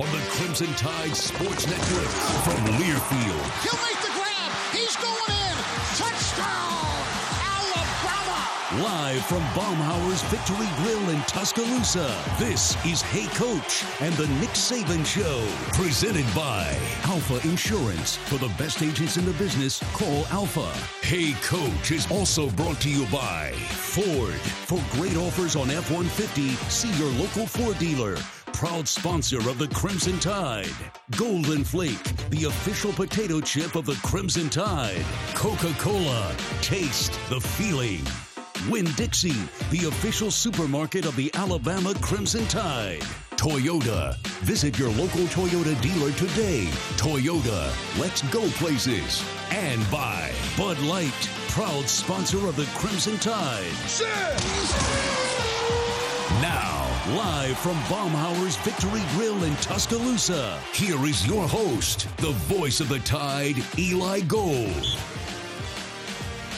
on the Crimson Tide Sports Network from Learfield. He'll make the grab. He's going in. Touchdown, Alabama. Live from Baumhauer's Victory Grill in Tuscaloosa, this is Hey Coach and the Nick Saban Show. Presented by Alpha Insurance. For the best agents in the business, call Alpha. Hey Coach is also brought to you by Ford. For great offers on F 150, see your local Ford dealer proud sponsor of the Crimson Tide. Golden Flake, the official potato chip of the Crimson Tide. Coca Cola, taste the feeling. Winn Dixie, the official supermarket of the Alabama Crimson Tide. Toyota. Visit your local Toyota dealer today. Toyota, let's go places. And by Bud Light, proud sponsor of the Crimson Tide. Now, live from Baumhauer's Victory Grill in Tuscaloosa, here is your host, the voice of the Tide, Eli Gold.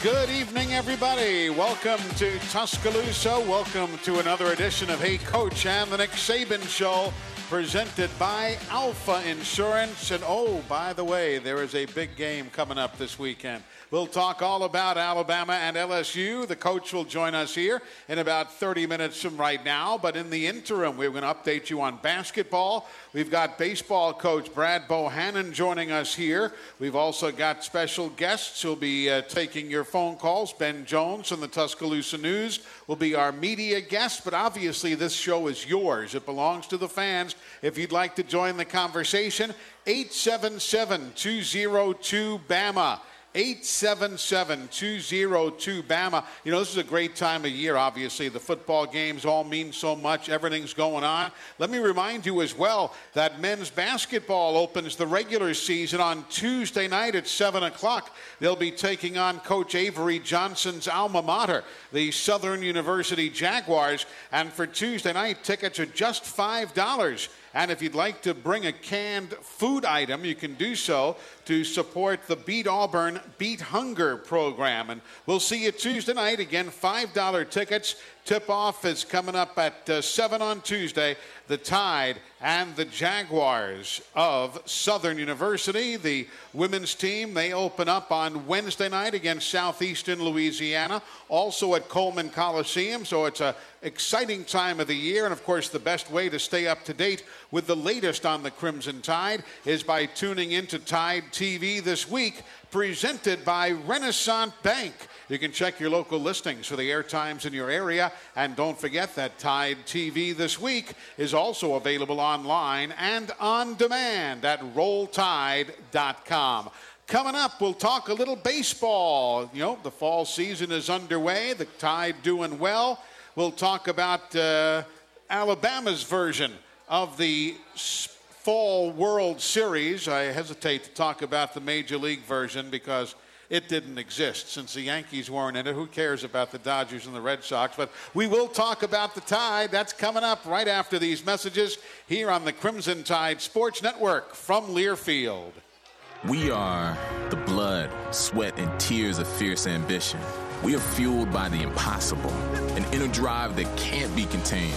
Good evening, everybody. Welcome to Tuscaloosa. Welcome to another edition of Hey Coach and the Nick Saban Show, presented by Alpha Insurance. And oh, by the way, there is a big game coming up this weekend. We'll talk all about Alabama and LSU. The coach will join us here in about 30 minutes from right now. But in the interim, we're going to update you on basketball. We've got baseball coach Brad Bohannon joining us here. We've also got special guests who'll be uh, taking your phone calls. Ben Jones from the Tuscaloosa News will be our media guest. But obviously, this show is yours. It belongs to the fans. If you'd like to join the conversation, 877 202 BAMA. 877-202 Bama. You know, this is a great time of year, obviously. The football games all mean so much. Everything's going on. Let me remind you as well that men's basketball opens the regular season on Tuesday night at 7 o'clock. They'll be taking on Coach Avery Johnson's alma mater, the Southern University Jaguars. And for Tuesday night, tickets are just $5. And if you'd like to bring a canned food item, you can do so to support the Beat Auburn Beat Hunger program. And we'll see you Tuesday night. Again, $5 tickets. Tip off is coming up at uh, 7 on Tuesday. The Tide and the Jaguars of Southern University. The women's team, they open up on Wednesday night against Southeastern Louisiana, also at Coleman Coliseum. So it's an exciting time of the year. And of course, the best way to stay up to date with the latest on the Crimson Tide is by tuning into Tide TV this week, presented by Renaissance Bank. You can check your local listings for the air times in your area. And don't forget that Tide TV this week is also available online and on demand at rolltide.com. Coming up, we'll talk a little baseball. You know, the fall season is underway, the Tide doing well. We'll talk about uh, Alabama's version of the Fall World Series. I hesitate to talk about the Major League version because it didn't exist since the Yankees weren't in it. Who cares about the Dodgers and the Red Sox? But we will talk about the Tide. That's coming up right after these messages here on the Crimson Tide Sports Network from Learfield. We are the blood, sweat, and tears of fierce ambition. We are fueled by the impossible, an inner drive that can't be contained.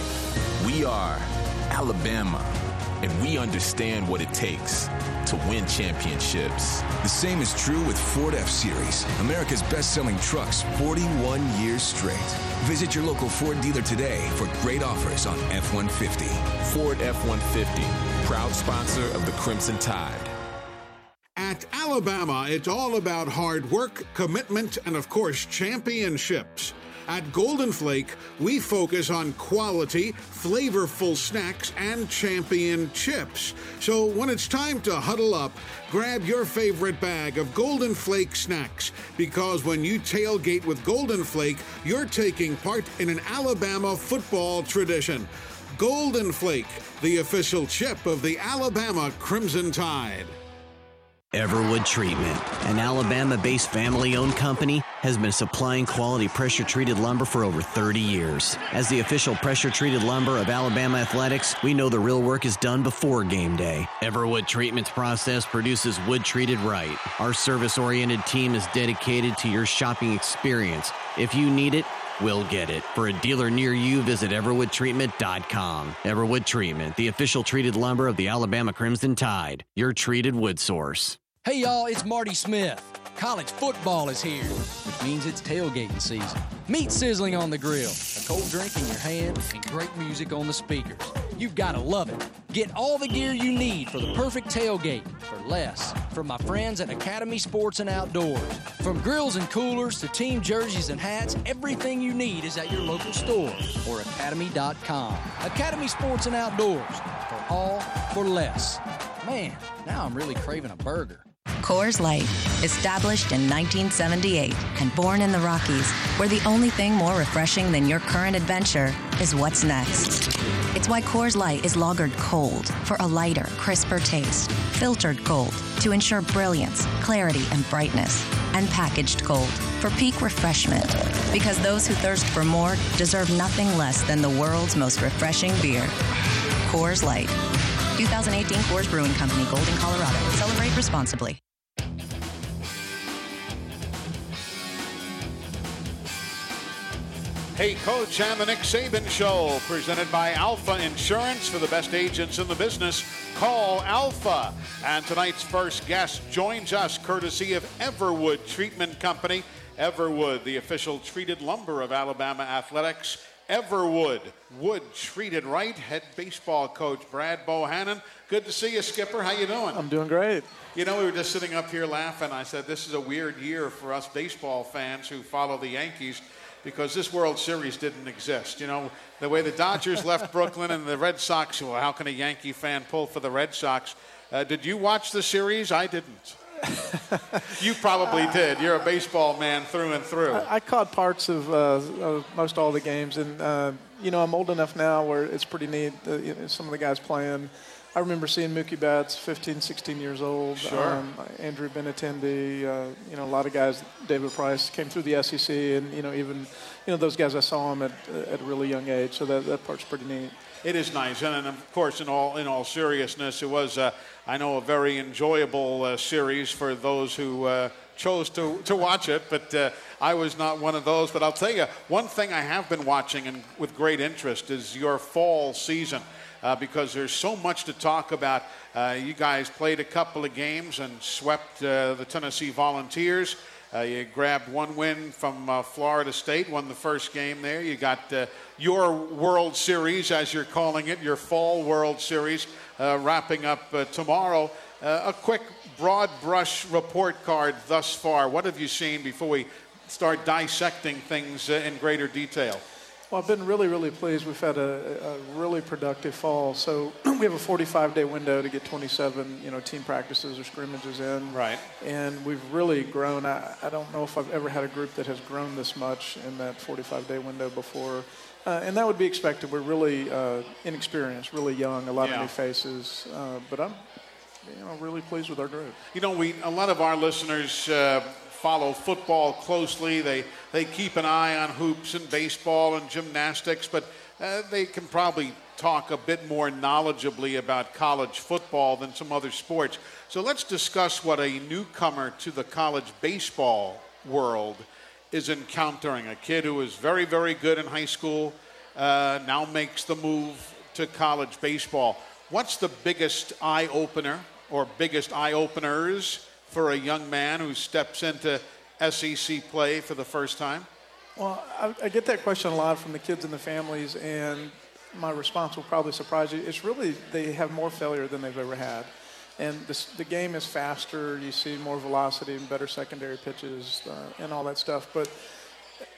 We are Alabama, and we understand what it takes to win championships. The same is true with Ford F Series, America's best selling trucks 41 years straight. Visit your local Ford dealer today for great offers on F 150. Ford F 150, proud sponsor of the Crimson Tide. At Alabama, it's all about hard work, commitment, and of course, championships. At Golden Flake, we focus on quality, flavorful snacks and champion chips. So when it's time to huddle up, grab your favorite bag of Golden Flake snacks because when you tailgate with Golden Flake, you're taking part in an Alabama football tradition. Golden Flake, the official chip of the Alabama Crimson Tide. Everwood Treatment, an Alabama based family owned company, has been supplying quality pressure treated lumber for over 30 years. As the official pressure treated lumber of Alabama Athletics, we know the real work is done before game day. Everwood Treatment's process produces wood treated right. Our service oriented team is dedicated to your shopping experience. If you need it, we'll get it. For a dealer near you, visit EverwoodTreatment.com. Everwood Treatment, the official treated lumber of the Alabama Crimson Tide. Your treated wood source. Hey, y'all, it's Marty Smith. College football is here, which means it's tailgating season. Meat sizzling on the grill, a cold drink in your hand, and great music on the speakers. You've got to love it. Get all the gear you need for the perfect tailgate for less from my friends at Academy Sports and Outdoors. From grills and coolers to team jerseys and hats, everything you need is at your local store or academy.com. Academy Sports and Outdoors for all for less. Man, now I'm really craving a burger. Coors Light, established in 1978 and born in the Rockies, where the only thing more refreshing than your current adventure is what's next. It's why Coors Light is lagered cold for a lighter, crisper taste, filtered cold to ensure brilliance, clarity, and brightness, and packaged cold for peak refreshment. Because those who thirst for more deserve nothing less than the world's most refreshing beer. Coors Light. 2018 Coors Brewing Company, Golden, Colorado. Celebrate responsibly. Hey, Coach, and the Nick Saban Show, presented by Alpha Insurance for the best agents in the business. Call Alpha. And tonight's first guest joins us courtesy of Everwood Treatment Company. Everwood, the official treated lumber of Alabama athletics. Everwood, wood treated right. Head baseball coach Brad Bohannon. Good to see you, Skipper. How you doing? I'm doing great. You know, we were just sitting up here laughing. I said, this is a weird year for us baseball fans who follow the Yankees because this World Series didn't exist. You know, the way the Dodgers left Brooklyn and the Red Sox, well, how can a Yankee fan pull for the Red Sox? Uh, did you watch the series? I didn't. you probably did. You're a baseball man through and through. I, I caught parts of, uh, of, most all the games, and uh, you know I'm old enough now where it's pretty neat. Uh, you know, some of the guys playing. I remember seeing Mookie Betts, 15, 16 years old. Sure. Um, Andrew Benintendi, uh, you know, a lot of guys. David Price came through the SEC, and you know, even you know those guys I saw them at at a really young age. So that that part's pretty neat. It is nice, and, and of course, in all in all seriousness, it was uh, I know a very enjoyable uh, series for those who uh, chose to to watch it. But uh, I was not one of those. But I'll tell you one thing I have been watching and with great interest is your fall season uh, because there's so much to talk about. Uh, you guys played a couple of games and swept uh, the Tennessee Volunteers. Uh, you grabbed one win from uh, Florida State, won the first game there. You got your World Series, as you're calling it, your Fall World Series, wrapping up tomorrow. a quick broad brush report card thus far. What have you seen before we start dissecting things in greater detail? Well, I've been really, really pleased. We've had a, a really productive fall. So we have a 45-day window to get 27, you know, team practices or scrimmages in. Right. And we've really grown. I, I don't know if I've ever had a group that has grown this much in that 45-day window before. Uh, and that would be expected. We're really uh, inexperienced, really young, a lot yeah. of new faces. Uh, but I'm, you know, really pleased with our group. You know, we a lot of our listeners uh, follow football closely. They, they keep an eye on hoops and baseball and gymnastics, but uh, they can probably talk a bit more knowledgeably about college football than some other sports. So let's discuss what a newcomer to the college baseball world is encountering. A kid who is very, very good in high school uh, now makes the move to college baseball. What's the biggest eye opener or biggest eye openers for a young man who steps into SEC play for the first time? Well, I, I, get that question a lot from the kids and the families, and my response will probably surprise you. It's really they have more failure than they've ever had. And this, the game is faster. You see more velocity and better secondary pitches uh, and all that stuff. But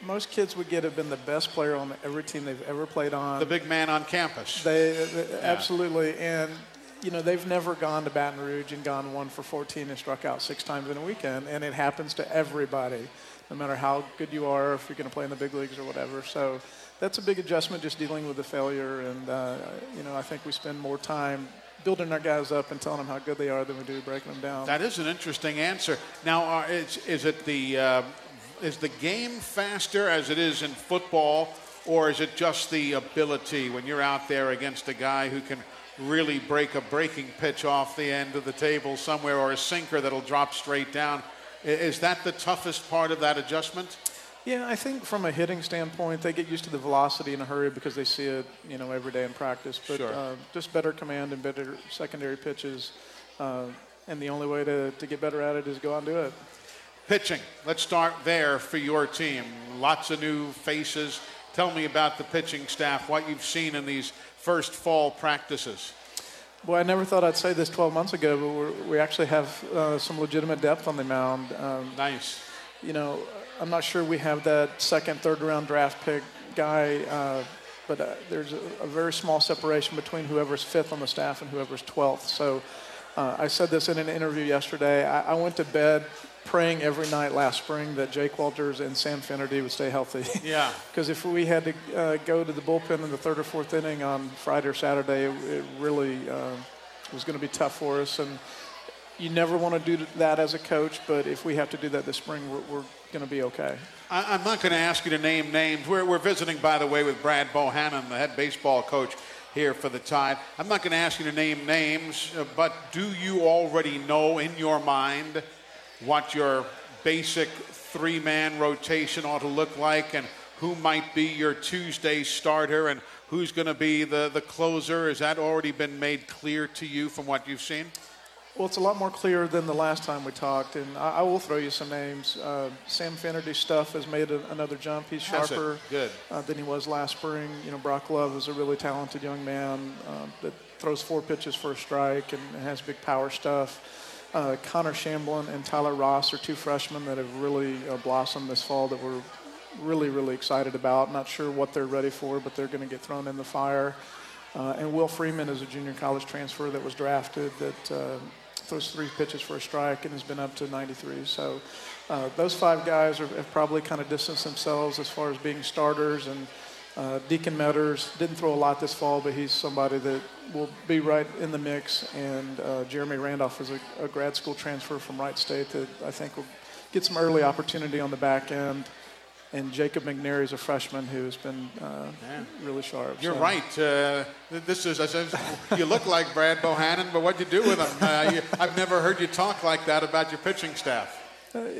most kids would get have been the best player on every team they've ever played on. The big man on campus. They, they yeah. absolutely, and you know, they've never gone to Baton Rouge and gone one for 14 and struck out six times in a weekend, and it happens to everybody, no matter how good you are, if you're going to play in the big leagues or whatever. So that's a big adjustment, just dealing with the failure. And uh, you know, I think we spend more time building our guys up and telling them how good they are than we do breaking them down. That is an interesting answer. Now, uh, is, is it the uh, is the game faster as it is in football, or is it just the ability when you're out there against a guy who can really break a breaking pitch off the end of the table somewhere or a sinker that'll drop straight down. Is that the toughest part of that adjustment? Yeah, I think from a hitting standpoint, they get used to the velocity in a hurry because they see it, you know, every day in practice. But Sure. uh, just better command and better secondary pitches. Uh, and the only way to, to get better at it is go out and do it. Pitching. Let's start there for your team. Lots of new faces. Tell me about the pitching staff, what you've seen in these first fall practices. Boy, I never thought I'd say this 12 months ago, but we're, we actually have uh, some legitimate depth on the mound. Um, Nice. you know, I'm not sure we have that second, third round draft pick guy, uh, but uh, there's a, a very small separation between whoever's fifth on the staff and whoever's 12th. So uh, I said this in an interview yesterday. I, I went to bed praying every night last spring that Jake Walters and Sam Finnerty would stay healthy. Yeah. Because if we had to uh, go to the bullpen in the third or fourth inning on Friday or Saturday, it, it really uh, was going to be tough for us. And you never want to do that as a coach, but if we have to do that this spring, we're, we're going to be okay. I, I'm not going to ask you to name names. We're, we're visiting, by the way, with Brad Bohannon, the head baseball coach here for the Tide. I'm not going to ask you to name names, uh, but do you already know in your mind what your basic three man rotation ought to look like and who might be your Tuesday starter and who's going to be the, the closer? Has that already been made clear to you from what you've seen? Well, it's a lot more clear than the last time we talked, and I, I will throw you some names. Uh, Sam Finnerty's stuff has made a, another jump. He's sharper Good. uh, than he was last spring. You know, Brock Love is a really talented young man uh, that throws four pitches for a strike and has big power stuff. Uh, Connor Shamblin and Tyler Ras are two freshmen that have really uh, blossomed this fall that we're really, really excited about. Not sure what they're ready for, but they're going to get thrown in the fire. Uh, and Will Freeman is a junior college transfer that was drafted that uh, throws three pitches for a strike and has been up to 93. So uh, those five guys are, have probably kind of distanced themselves as far as being starters. And uh, Deacon Medders didn't throw a lot this fall, but he's somebody that will be right in the mix. And uh, Jeremy Randolph is a, a grad school transfer from Wright State that I think will get some early opportunity on the back end. And Jacob McNairy is a freshman who has been uh, really sharp. You're So- right. Uh, this is, I said, you look like Brad Bohannon, but what'd you do with him? Uh, you, I've never heard you talk like that about your pitching staff.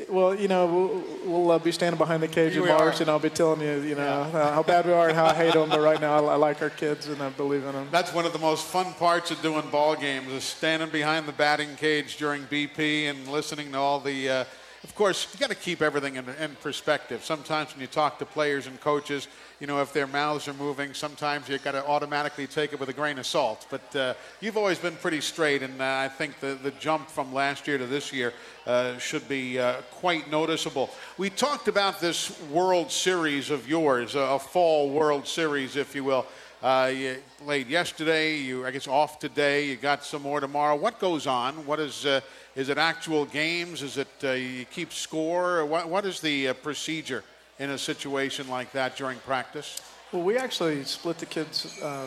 Well, you know, we'll, we'll uh, be standing behind the cage Here in March, and I'll be telling you, you know, uh, how bad we are and how I hate them. But right now, I, I like our kids, and I believe in them. That's one of the most fun parts of doing ball games is standing behind the batting cage during BP and listening to all the. Of course, you got to keep everything in, in perspective. Sometimes when you talk to players and coaches, you know, if their mouths are moving, sometimes you've got to automatically take it with a grain of salt. But uh, you've always been pretty straight, and uh, I think the, the jump from last year to this year uh, should be uh, quite noticeable. We talked about this World Series of yours, a fall World Series, if you will. Uh, you played yesterday. You, I guess, off today. You got some more tomorrow. What goes on? What is? Uh, is it actual games? Is it uh, you keep score? What, what is the uh, procedure in a situation like that during practice? Well, we actually split the kids. Uh,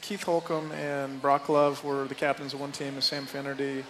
Keith Holcomb and Brock Love were the captains of one team, and Sam Finnerty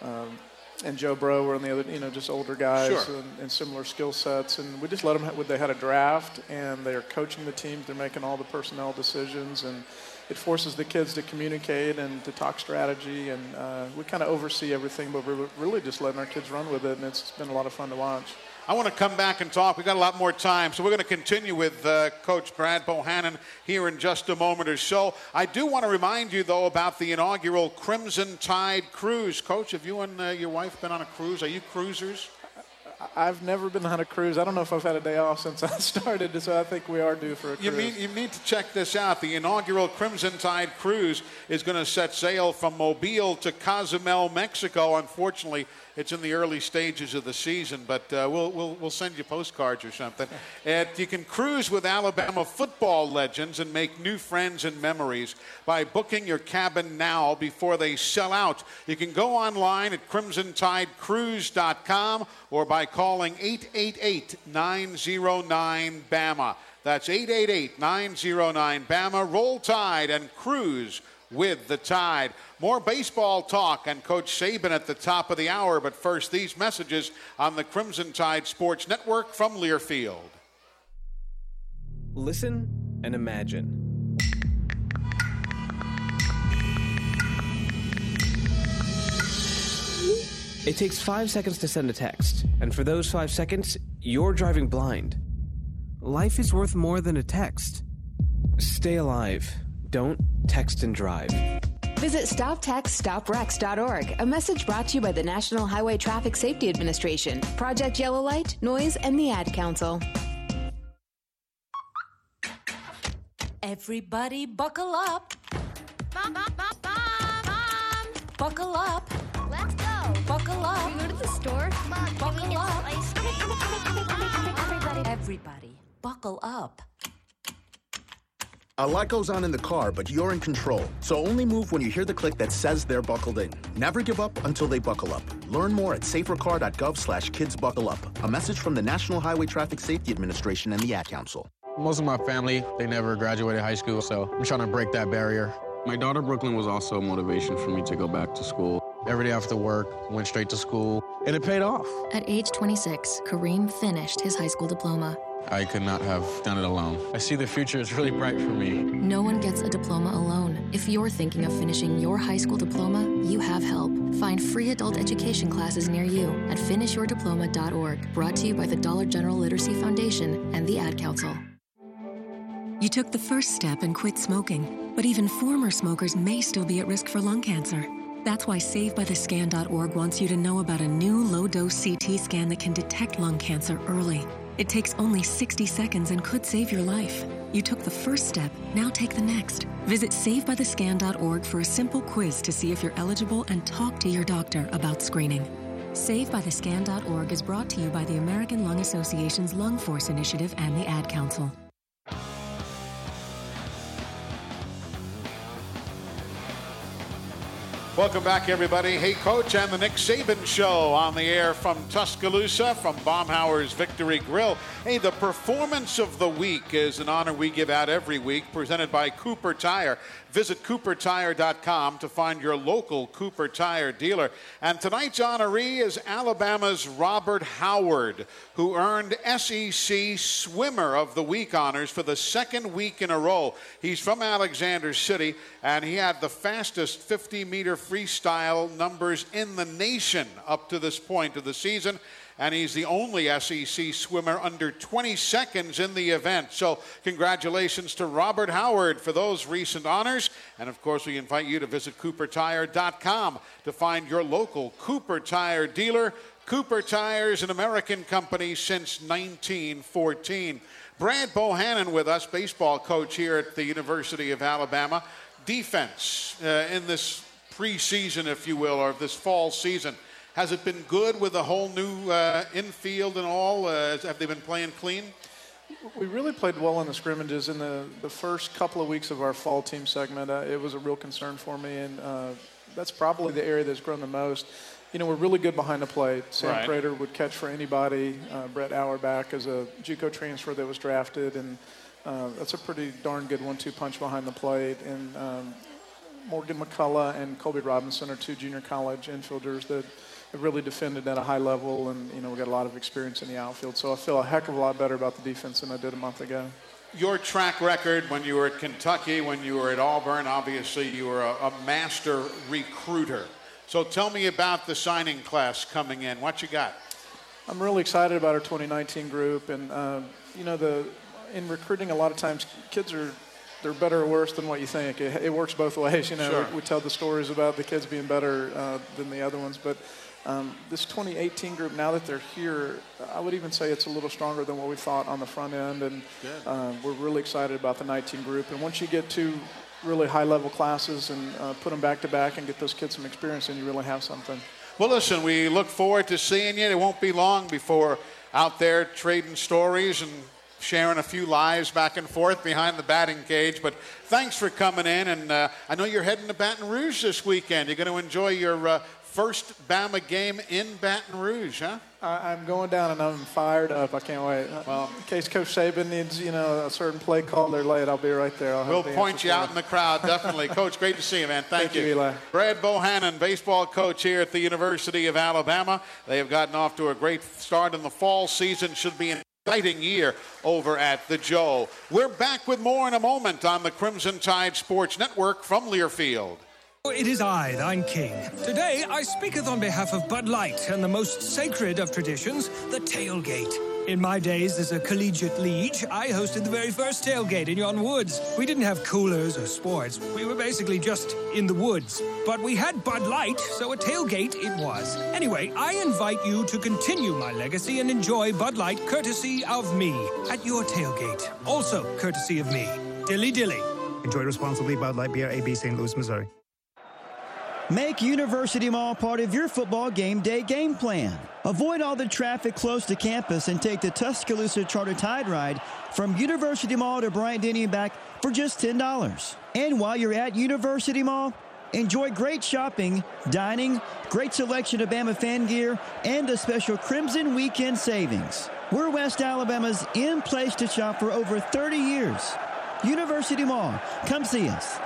um, and Joe Bro were on the other. You know, just older guys Sure. and, and similar skill sets. And we just let them. Have, they had a draft, and they are coaching the teams. They're making all the personnel decisions, and it forces the kids to communicate and to talk strategy. And uh, we kind of oversee everything, but we're really just letting our kids run with it, and it's been a lot of fun to watch. I want to come back and talk. We've got a lot more time, so we're going to continue with uh, Coach Brad Bohannon here in just a moment or so. I do want to remind you, though, about the inaugural Crimson Tide Cruise. Coach, have you and uh, your wife been on a cruise? Are you cruisers? I've never been on a cruise. I don't know if I've had a day off since I started, so I think we are due for a cruise. You, mean, you need to check this out. The inaugural Crimson Tide Cruise is going to set sail from Mobile to Cozumel, Mexico. Unfortunately, it's in the early stages of the season, but uh, we'll, we'll, we'll send you postcards or something. and you can cruise with Alabama football legends and make new friends and memories by booking your cabin now before they sell out. You can go online at crimsontidecruise.com or by calling 888 909 BAMA. That's 888 909 BAMA. Roll Tide and cruise with the Tide. More baseball talk and Coach Saban at the top of the hour, but first, these messages on the Crimson Tide Sports Network from Learfield. Listen and imagine. It takes five seconds to send a text, and for those five seconds, you're driving blind. life is worth more than a text. Stay alive. Don't text and drive. Visit StopTextStopWrecks.org. A message brought to you by the National Highway Traffic Safety Administration, Project Yellow Light, NOYS, and the Ad Council. Everybody buckle up. Mom, mom, mom, mom, mom. Buckle up. Let's go. Buckle up. Can we go to the store? Mom, buckle up. Ice cream? Everybody, everybody, buckle up. A lot goes on in the car, but you're in control. So only move when you hear the click that says they're buckled in. Never give up until they buckle up. Learn more at safercar.gov slash kids buckle up. A message from the National Highway Traffic Safety Administration and the Ad Council. Most of my family, they never graduated high school, so I'm trying to break that barrier. My daughter Brooklyn was also a motivation for me to go back to school. Every day after work, went straight to school, and it paid off. At age 26, Kareem finished his high school diploma. I could not have done it alone. I see the future is really bright for me. No one gets a diploma alone. If you're thinking of finishing your high school diploma, you have help. Find free adult education classes near you at finishyourdiploma.org. Brought to you by the Dollar General Literacy Foundation and the Ad Council. You took the first step and quit smoking, but even former smokers may still be at risk for lung cancer. That's why SaveByTheScan.org wants you to know about a new low dose CT scan that can detect lung cancer early. It takes only 60 seconds and could save your life. You took the first step, now take the next. Visit SaveByTheScan.org for a simple quiz to see if you're eligible and talk to your doctor about screening. SaveByTheScan.org is brought to you by the American Lung Association's Lung Force Initiative and the Ad Council. Welcome back, everybody. Hey, Coach, and the Nick Saban Show on the air from Tuscaloosa, from Baumhauer's Victory Grill. Hey, the Performance of the Week is an honor we give out every week, presented by Cooper Tire. Visit coopertire.com to find your local Cooper Tire dealer. And tonight's honoree is Alabama's Robert Howard, who earned SEC Swimmer of the Week honors for the second week in a row. He's from Alexander City, and he had the fastest 50 meter freestyle numbers in the nation up to this point of the season and he's the only SEC swimmer under 20 seconds in the event. So, congratulations to Robert Howard for those recent honors. And of course, we invite you to visit CooperTire.com to find your local Cooper Tire dealer. Cooper Tires, an American company since 1914. Brad Bohannon with us, baseball coach here at the University of Alabama. Defense uh, in this preseason, if you will, or this fall season. Has it been good with the whole new uh, infield and all? Uh, have they been playing clean? We really played well in the scrimmages in the, the first couple of weeks of our fall team segment. Uh, it was a real concern for me, and uh, that's probably the area that's grown the most. You know, we're really good behind the plate. Sam Right. Praytor would catch for anybody. Uh, Brett Auerbach is a JUCO transfer that was drafted, and uh, that's a pretty darn good one-two punch behind the plate. And um, Morgan McCullough and Colby Robinson are two junior college infielders that really defended at a high level, and you know we got a lot of experience in the outfield. So I feel a heck of a lot better about the defense than I did a month ago. Your track record when you were at Kentucky, when you were at Auburn, obviously you were a, a master recruiter. So tell me about the signing class coming in. What you got? I'm really excited about our 2019 group, and um, you know the in recruiting a lot of times kids are they're better or worse than what you think. It, it works both ways. You know, Sure. we, we tell the stories about the kids being better uh, than the other ones, but um, this 2018 group, now that they're here, I would even say it's a little stronger than what we thought on the front end, and um, we're really excited about the 19 group. And once you get to really high-level classes and uh, put them back to back and get those kids some experience, then you really have something. Well, listen, we look forward to seeing you. It won't be long before out there trading stories and sharing a few lives back and forth behind the batting cage. But thanks for coming in. And uh, I know you're heading to Baton Rouge this weekend. You're going to enjoy your uh, first Bama game in Baton Rouge, huh? I, I'm going down and I'm fired up. I can't wait. Well, in case Coach Saban needs, you know, a certain play call, they're late. I'll be right there. I'll We'll the point you out in the crowd, definitely. Coach, great to see you, man. Thank, Thank you, Eli. Brad Bohannon, baseball coach here at the University of Alabama. They have gotten off to a great start in the fall season. Should be an exciting year over at the Joe. We're back with more in a moment on the Crimson Tide Sports Network from Learfield. Oh, it is I, thine king. Today I speaketh on behalf of Bud Light and the most sacred of traditions, the tailgate. In my days as a collegiate liege, I hosted the very first tailgate in Yon Woods. We didn't have coolers or sports. We were basically just in the woods. But we had Bud Light, so a tailgate it was. Anyway, I invite you to continue my legacy and enjoy Bud Light courtesy of me at your tailgate. Also courtesy of me. Dilly Dilly. Enjoy responsibly. Bud Light Beer, AB St. Louis, Missouri. Make University Mall part of your football game day game plan. Avoid all the traffic close to campus and take the Tuscaloosa Charter Tide Ride from University Mall to Bryant Denny and back for just $10. And while you're at University Mall, enjoy great shopping, dining, great selection of Bama fan gear, and a special Crimson Weekend savings. We're West Alabama's in place to shop for over 30 years. University Mall. Come see us.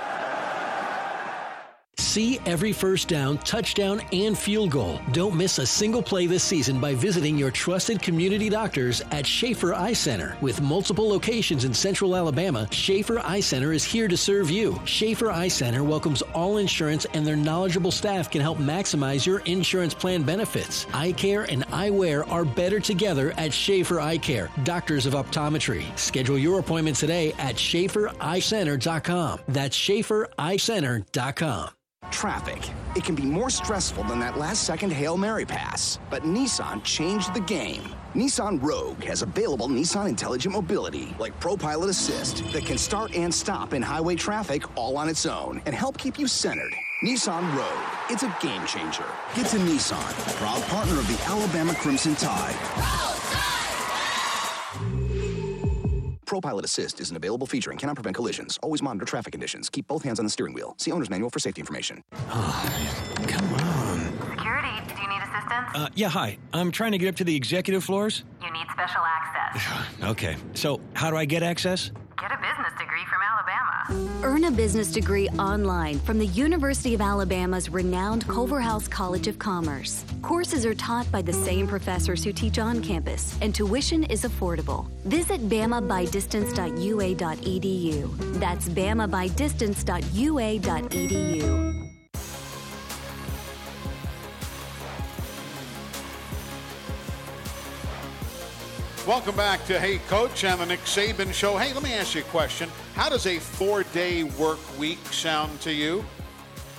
See every first down, touchdown, and field goal. Don't miss a single play this season by visiting your trusted community doctors at Schaefer Eye Center. With multiple locations in central Alabama, Schaefer Eye Center is here to serve you. Schaefer Eye Center welcomes all insurance and their knowledgeable staff can help maximize your insurance plan benefits. Eye care and eyewear are better together at Schaefer Eye Care, doctors of optometry. Schedule your appointment today at SchaeferEyeCenter.com. That's SchaeferEyeCenter.com. Traffic. It can be more stressful than that last second Hail Mary pass. But Nissan changed the game. Nissan Rogue has available Nissan Intelligent Mobility, like ProPilot Assist, that can start and stop in highway traffic all on its own and help keep you centered. Nissan Rogue. It's a game changer. Get to Nissan, proud partner of the Alabama Crimson Tide. ProPilot Assist is an available feature and cannot prevent collisions. Always monitor traffic conditions. Keep both hands on the steering wheel. See owner's manual for safety information. Come on. Security, do you need assistance? Uh, yeah, hi. I'm trying to get up to the executive floors. You need special access. Okay. So, how do I get access? Get a business degree from Alabama. Earn a business degree online from the University of Alabama's renowned Culver House College of Commerce. Courses are taught by the same professors who teach on campus, and tuition is affordable. Visit bamabydistance.ua.edu. That's bamabydistance.ua.edu. Welcome back to Hey Coach and the Nick Saban Show. Hey, let me ask you a question. How does a four day work week sound to you?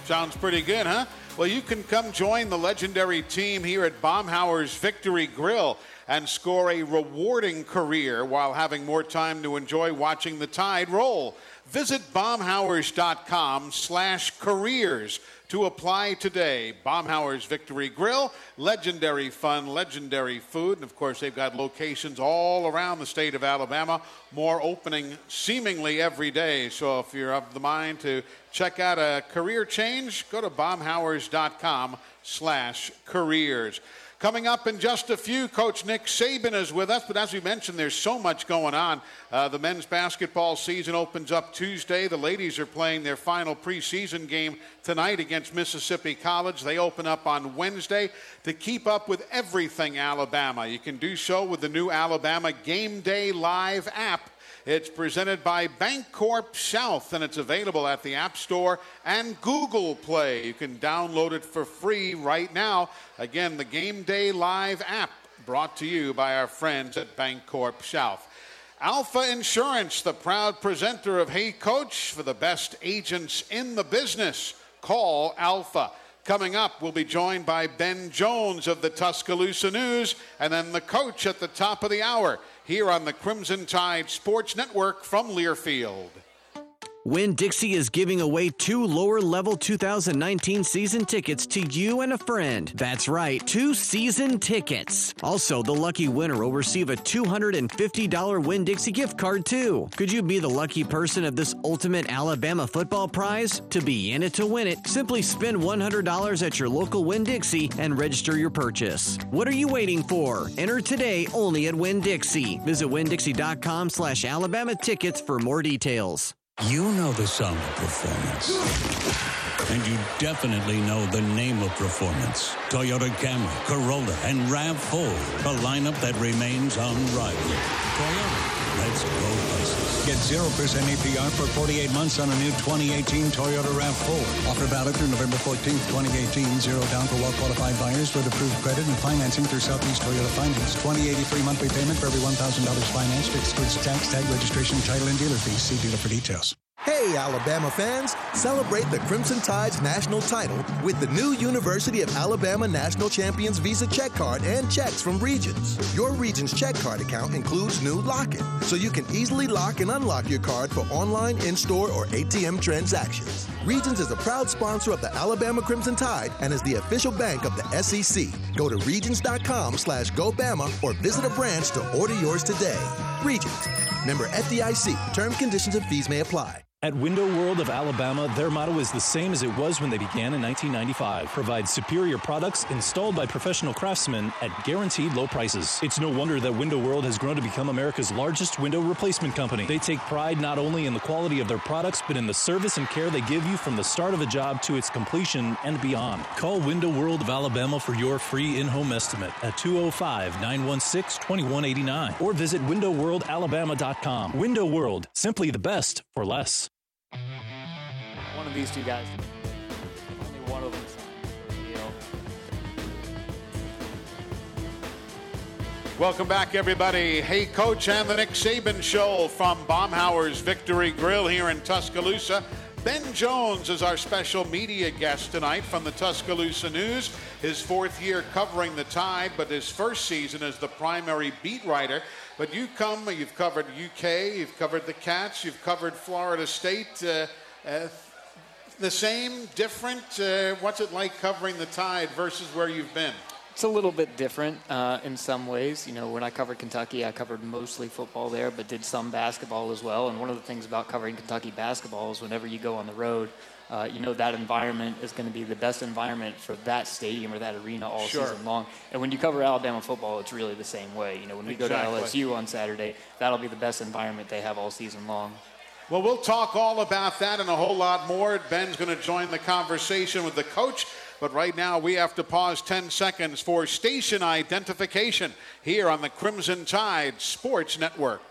Sounds pretty good, huh? Well, you can come join the legendary team here at Baumhauer's Victory Grill and score a rewarding career while having more time to enjoy watching the tide roll. Visit baumhauers.com slash careers to apply today. Baumhauer's Victory Grill, legendary fun, legendary food, and of course they've got locations all around the state of Alabama, more opening seemingly every day. So if you're of the mind to check out a career change, go to baumhauers.com slash careers. Coming up in just a few, Coach Nick Saban is with us. But as we mentioned, there's so much going on. Uh, the men's basketball season opens up Tuesday. The ladies are playing their final preseason game tonight against Mississippi College. They open up on Wednesday. To keep up with everything Alabama, you can do so with the new Alabama Game Day Live app. It's presented by Bancorp South, and it's available at the App Store and Google Play. You can download it for free right now. Again, the Game Day Live app brought to you by our friends at Bancorp South. Alpha Insurance, the proud presenter of Hey Coach for the best agents in the business. Call Alpha. Coming up, we'll be joined by Ben Jones of the Tuscaloosa News and then the coach at the top of the hour here on the Crimson Tide Sports Network from Learfield. Winn Dixie is giving away two lower level 2019 season tickets to you and a friend. That's right, two season tickets. Also, the lucky winner will receive a $250 Winn Dixie gift card, too. Could you be the lucky person of this ultimate Alabama football prize? To be in it to win it, simply spend $100 at your local Winn Dixie and register your purchase. What are you waiting for? Enter today only at Winn Dixie. Visit windixie.com slash Alabama tickets for more details. You know the sound of performance. And you definitely know the name of performance. Toyota Camry, Corolla, and RAV4. A lineup that remains unrivaled. Toyota. Let's go. Get 0% APR for 48 months on a new 2018 Toyota RAV4. Offer valid through November 14th, 2018. Zero down for well-qualified buyers with approved credit and financing through Southeast Toyota Finance. 2083 monthly payment for every $1,000 financed. Excludes tax, tag, registration, title, and dealer fees. See dealer for details. Hey, Alabama fans! Celebrate the Crimson Tide's national title with the new University of Alabama National Champions Visa check card and checks from Regions. Your Regions check card account includes new Lock It, so you can easily lock and unlock your card for online, in store, or ATM transactions. Regions is a proud sponsor of the Alabama Crimson Tide and is the official bank of the SEC. Go to regions.com slash GoBama or visit a branch to order yours today. Regions. Member FDIC. Term conditions and fees may apply. At Window World of Alabama, their motto is the same as it was when they began in 1995 provide superior products installed by professional craftsmen at guaranteed low prices. It's no wonder that Window World has grown to become America's largest window replacement company. They take pride not only in the quality of their products, but in the service and care they give you from the start of a job to its completion and beyond. Call Window World of Alabama for your free in home estimate at 205 916 2189 or visit WindowWorldAlabama.com. Window World, simply the best for less. One of these two guys. Only one of them. Welcome back, everybody. Hey, Coach, and the Nick Saban Show from Baumhauer's Victory Grill here in Tuscaloosa. Ben Jones is our special media guest tonight from the Tuscaloosa News. His fourth year covering the Tide, but his first season as the primary beat writer. But you come, you've covered UK, you've covered the Cats, you've covered Florida State. Uh, uh, the same, different? Uh, what's it like covering the Tide versus where you've been? It's a little bit different uh, in some ways. You know, when I covered Kentucky, I covered mostly football there, but did some basketball as well. And one of the things about covering Kentucky basketball is whenever you go on the road, uh, you know that environment is going to be the best environment for that stadium or that arena all Sure. season long. And when you cover Alabama football, it's really the same way. You know, when we Exactly. go to LSU on Saturday, that'll be the best environment they have all season long. Well, we'll talk all about that and a whole lot more. Ben's going to join the conversation with the coach. But right now, we have to pause 10 seconds for station identification here on the Crimson Tide Sports Network.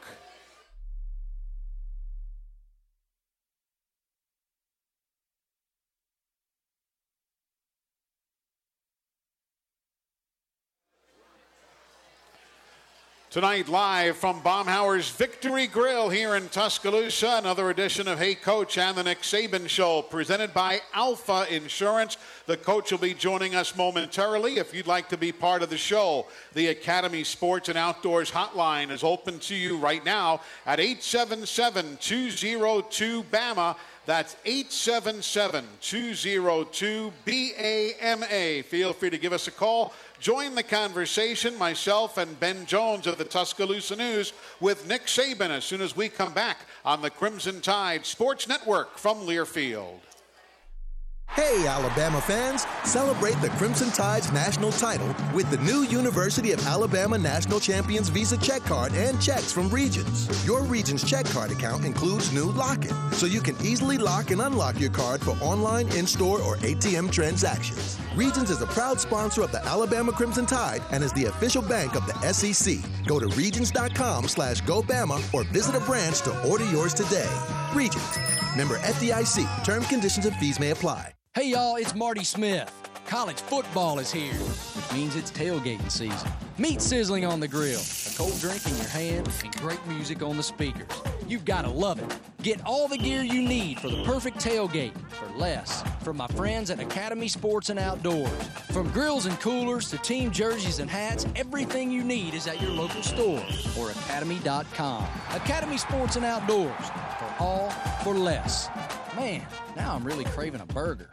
Tonight, live from Baumhauer's Victory Grill here in Tuscaloosa, another edition of Hey Coach and the Nick Saban Show, presented by Alpha Insurance. The coach will be joining us momentarily. If you'd like to be part of the show, the Academy Sports and Outdoors Hotline is open to you right now at 877 202 BAMA. That's 877 202 BAMA. Feel free to give us a call. Join the conversation, myself and Ben Jones of the Tuscaloosa News, with Nick Saban as soon as we come back on the Crimson Tide Sports Network from Learfield. Hey, Alabama fans! Celebrate the Crimson Tide's national title with the new University of Alabama National Champions Visa check card and checks from Regions. Your Regions check card account includes new Lock It, so you can easily lock and unlock your card for online, in store, or ATM transactions. Regions is a proud sponsor of the Alabama Crimson Tide and is the official bank of the SEC. Go to regions.com slash GoBama or visit a branch to order yours today. Regions. Member FDIC. Term conditions and fees may apply. Hey y'all, it's Marty Smith. College football is here, which means it's tailgating season. Meat sizzling on the grill, a cold drink in your hand, and great music on the speakers. You've got to love it. Get all the gear you need for the perfect tailgate for less from my friends at Academy Sports and Outdoors. From grills and coolers to team jerseys and hats, everything you need is at your local store or academy.com. Academy Sports and Outdoors for all for less. Man, now I'm really craving a burger.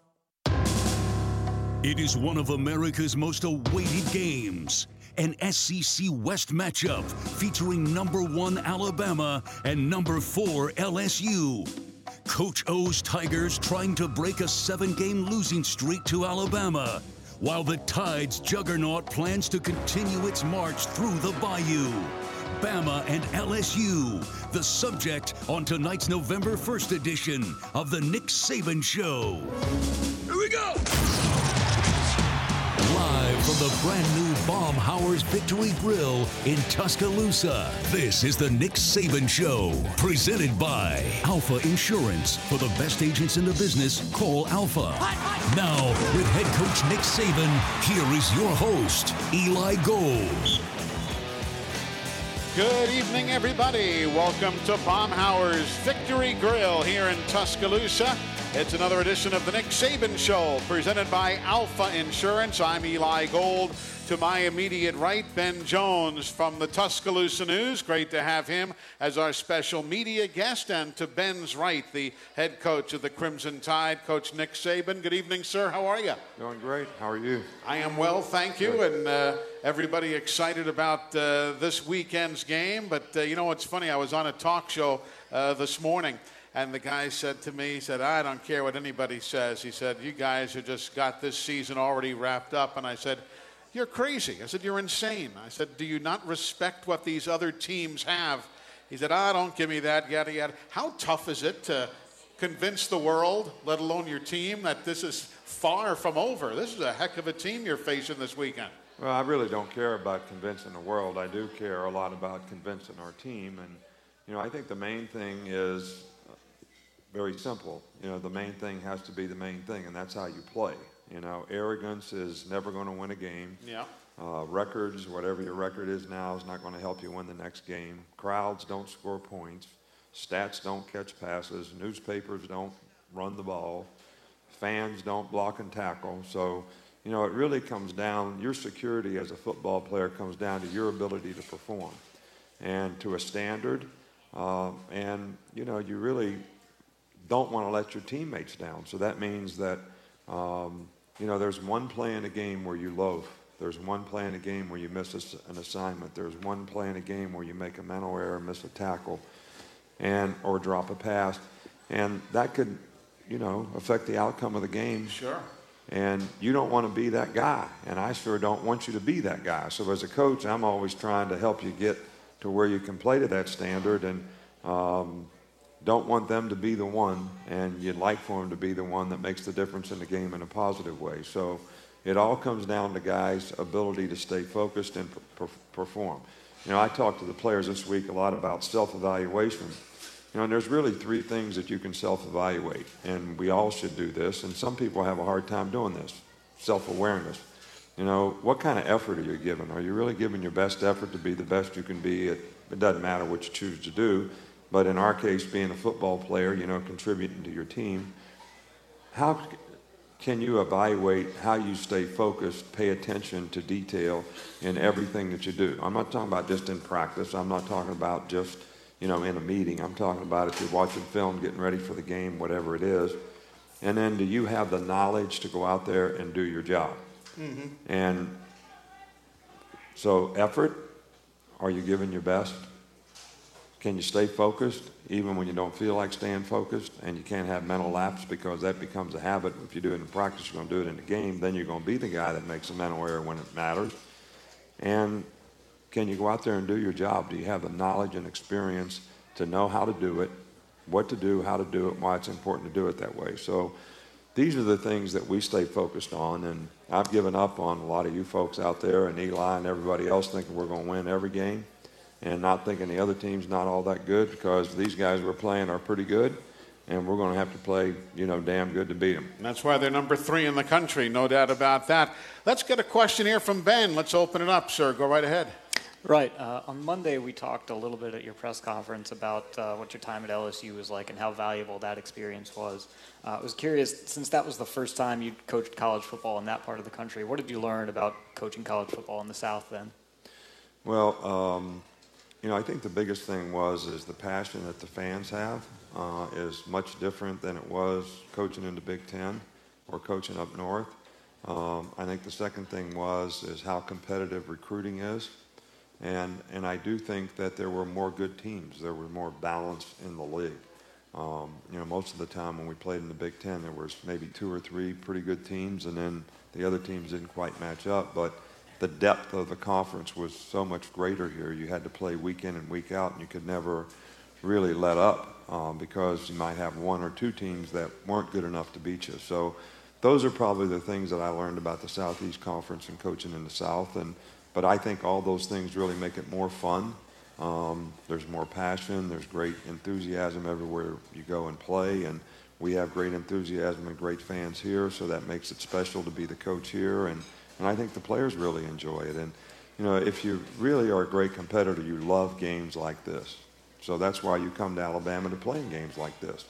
It is one of America's most awaited games. An SEC West matchup featuring number one Alabama and number four LSU. Coach O's Tigers trying to break a seven game losing streak to Alabama, while the Tide's juggernaut plans to continue its march through the bayou. Bama and LSU, the subject on tonight's November 1st edition of The Nick Saban Show. Here we go! Live from the brand new Baumhower's Victory Grill in Tuscaloosa, this is the Nick Saban Show, presented by Alfa Insurance. For the best agents in the business, call Alfa. Now, with head coach Nick Saban, here is your host, Eli Gold. Good evening, everybody. Welcome to Baumhower's Victory Grill here in Tuscaloosa. It's another edition of the Nick Saban Show, presented by Alfa Insurance. I'm Eli Gold. To my immediate right, Ben Jones from the Tuscaloosa News. Great to have him as our special media guest. And to Ben's right, the head coach of the Crimson Tide, Coach Nick Saban. Good evening, sir. How are you? Doing great. How are you? I am well, thank you. And uh, everybody excited about uh, this weekend's game. But uh, you know what's funny? I was on a talk show uh, this morning. And the guy said to me, he said, I don't care what anybody says. He said, You guys have just got this season already wrapped up. And I said, You're crazy. I said, You're insane. I said, Do you not respect what these other teams have? He said, Ah, don't give me that, yada, yada. How tough is it to convince the world, let alone your team, that this is far from over? This is a heck of a team you're facing this weekend. Well, I really don't care about convincing the world. I do care a lot about convincing our team. And, you know, I think the main thing is very simple. You know, the main thing has to be the main thing, and that's how you play. You know, arrogance is never going to win a game. Yeah. Uh, records, whatever your record is now, is not going to help you win the next game. Crowds don't score points. Stats don't catch passes. Newspapers don't run the ball. Fans don't block and tackle. So, you know, it really comes down, your security as a football player comes down to your ability to perform and to a standard. Uh, and, you know, you really don't want to let your teammates down. So that means that, um, you know, there's one play in a game where you loaf. There's one play in a game where you miss an assignment. There's one play in a game where you make a mental error, miss a tackle, and or drop a pass, and that could, you know, affect the outcome of the game. Sure. And you don't want to be that guy, and I sure don't want you to be that guy. So as a coach, I'm always trying to help you get to where you can play to that standard, and um, don't want them to be the one, and you'd like for them to be the one that makes the difference in the game in a positive way. So it all comes down to guys' ability to stay focused and per- perform. You know, I talked to the players this week a lot about self-evaluation. You know, and there's really three things that you can self-evaluate, and we all should do this. And some people have a hard time doing this. Self-awareness. You know, what kind of effort are you giving? Are you really giving your best effort to be the best you can be? It, it doesn't matter what you choose to do. But in our case, being a football player, you know, contributing to your team, how can you evaluate how you stay focused, pay attention to detail in everything that you do? I'm not talking about just in practice. I'm not talking about just, you know, in a meeting. I'm talking about if you're watching film, getting ready for the game, whatever it is. And then do you have the knowledge to go out there and do your job? Mm-hmm. And so, effort, are you giving your best? Can you stay focused even when you don't feel like staying focused? And you can't have mental lapse because that becomes a habit. If you do it in practice, you're going to do it in the game. Then you're going to be the guy that makes a mental error when it matters. And can you go out there and do your job? Do you have the knowledge and experience to know how to do it, what to do, how to do it, why it's important to do it that way? So these are the things that we stay focused on. And I've given up on a lot of you folks out there and Eli and everybody else thinking we're going to win every game and not thinking the other team's not all that good because these guys we're playing are pretty good. and we're going to have to play, you know, damn good to beat them. And that's why they're number three in the country, no doubt about that. Let's get a question here from Ben. Let's open it up, sir. Go right ahead. Right. Uh, on Monday, we talked a little bit at your press conference about uh, what your time at LSU was like and how valuable that experience was. Uh, I was curious, since that was the first time you coached college football in that part of the country, what did you learn about coaching college football in the South then? Well, um, you know, I think the biggest thing was is the passion that the fans have uh, is much different than it was coaching in the Big Ten or coaching up north. Um, I think the second thing was is how competitive recruiting is. And, and I do think that there were more good teams. There were more balance in the league. Um, you know, most of the time when we played in the Big Ten, there was maybe two or three pretty good teams, and then the other teams didn't quite match up. But the depth of the conference was so much greater here. You had to play week in and week out, and you could never really let up um, because you might have one or two teams that weren't good enough to beat you. So those are probably the things that I learned about the Southeast Conference and coaching in the South. And but I think all those things really make it more fun. Um, there's more passion. There's great enthusiasm everywhere you go and play, and we have great enthusiasm and great fans here. So that makes it special to be the coach here, and and I think the players really enjoy it. And you know, if you really are a great competitor, you love games like this. So that's why you come to Alabama to play in games like this.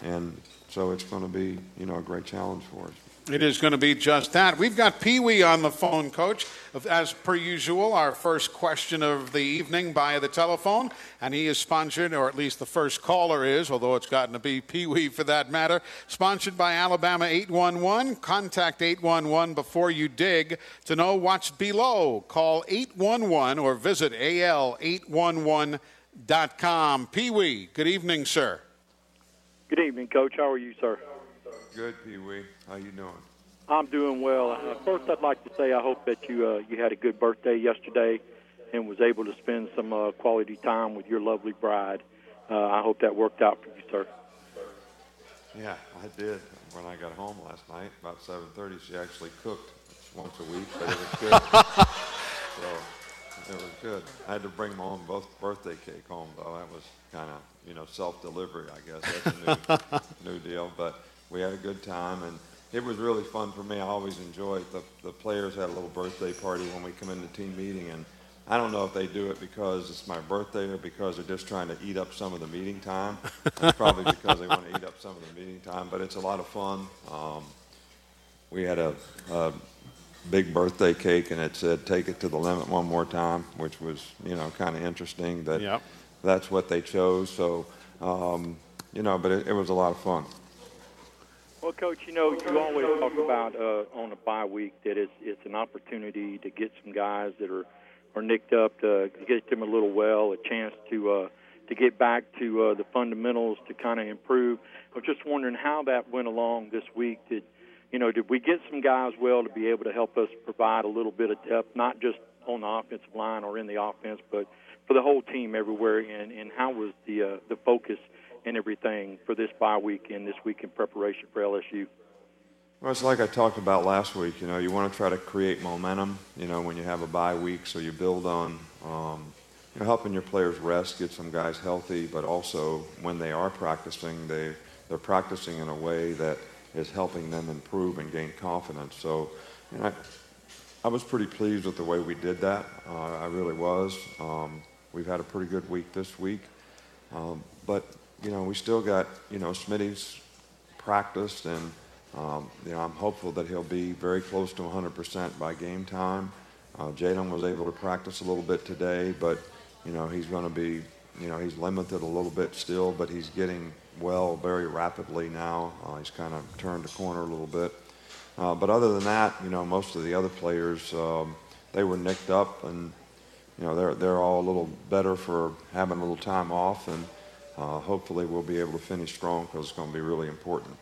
And so it's going to be, you know, a great challenge for us. It is going to be just that. We've got Pee Wee on the phone, Coach. As per usual, our first question of the evening by the telephone, and he is sponsored, or at least the first caller is, although it's gotten to be Pee Wee for that matter, sponsored by Alabama 811. Contact 811 before you dig to know what's below. Call 811 or visit al811.com. Pee Wee, good evening, sir. Good evening, Coach. How are you, sir? Good, Pee Wee. How you doing? I'm doing well. Uh, first, I'd like to say I hope that you uh, you had a good birthday yesterday and was able to spend some uh, quality time with your lovely bride. Uh, I hope that worked out for you, sir. Yeah, I did. When I got home last night, about 7:30, she actually cooked once a week, but it was good. so it was good. I had to bring my own birthday cake home, though. That was kind of you know self-delivery, I guess. That's a new new deal, but we had a good time and it was really fun for me. I always enjoy it. The, the players had a little birthday party when we come into team meeting, and I don't know if they do it because it's my birthday or because they're just trying to eat up some of the meeting time. it's probably because they want to eat up some of the meeting time, but it's a lot of fun. Um, we had a, a big birthday cake, and it said "Take it to the limit one more time," which was you know kind of interesting that yep. that's what they chose. So um, you know, but it, it was a lot of fun. Well, Coach, you know, you always talk about uh, on a bye week that it's it's an opportunity to get some guys that are are nicked up to get them a little well, a chance to uh, to get back to uh, the fundamentals to kind of improve. I was just wondering how that went along this week. Did you know? Did we get some guys well to be able to help us provide a little bit of depth, not just on the offensive line or in the offense, but for the whole team everywhere? And and how was the uh, the focus? And everything for this bye week and this week in preparation for LSU? Well, it's like I talked about last week. You know, you want to try to create momentum. You know, when you have a bye week, so you build on um, you know, helping your players rest, get some guys healthy, but also when they are practicing, they they're practicing in a way that is helping them improve and gain confidence. So, you know, I, I was pretty pleased with the way we did that. Uh, I really was. Um, we've had a pretty good week this week, um, but you know, we still got, you know, Smitty's practiced, and, um, you know, I'm hopeful that he'll be very close to 100% by game time. Uh, Jalen was able to practice a little bit today, but, you know, he's going to be, you know, he's limited a little bit still, but he's getting well very rapidly now. Uh, he's kind of turned the corner a little bit. Uh, but other than that, you know, most of the other players, um, they were nicked up, and, you know, they're, they're all a little better for having a little time off. And, uh, hopefully we'll be able to finish strong because it's going to be really important.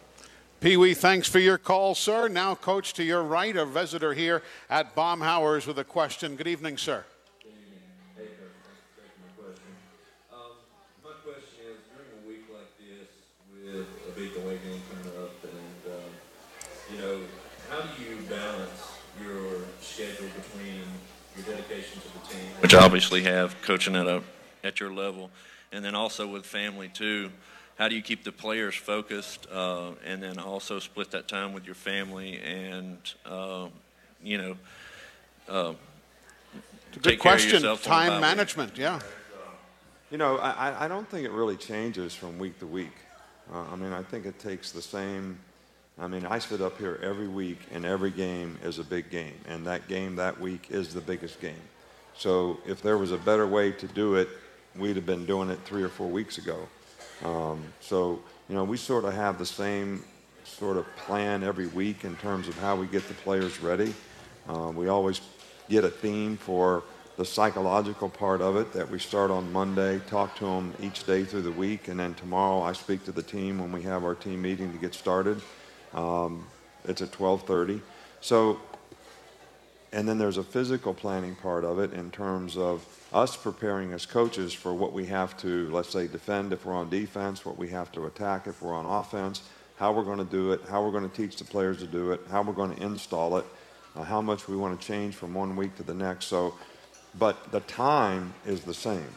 Pee Wee, thanks for your call, sir. Now, coach, to your right, a visitor here at Baumhower's with a question. Good evening, sir. Good evening. Um my question is during a week like this with a big away game coming up, and um, you know, how do you balance your schedule between your dedication to the team, which I obviously have coaching at a at your level, and then also with family too. how do you keep the players focused uh, and then also split that time with your family and uh, you know uh, good question. Time management, yeah. You know, I, I don't think it really changes from week to week. Uh, I mean, I think it takes the same. I mean, I sit up here every week, and every game is a big game, and that game that week is the biggest game. So, if there was a better way to do it, we'd have been doing it three or four weeks ago. Um, so, you know, we sort of have the same sort of plan every week in terms of how we get the players ready. Uh, we always get a theme for the psychological part of it that we start on Monday, talk to them each day through the week, and then tomorrow I speak to the team when we have our team meeting to get started. Um, it's at 12:30. So, and then there's a physical planning part of it in terms of us preparing as coaches for what we have to, let's say, defend if we're on defense, what we have to attack if we're on offense, how we're going to do it, how we're going to teach the players to do it, how we're going to install it, uh, how much we want to change from one week to the next. So, but the time is the same.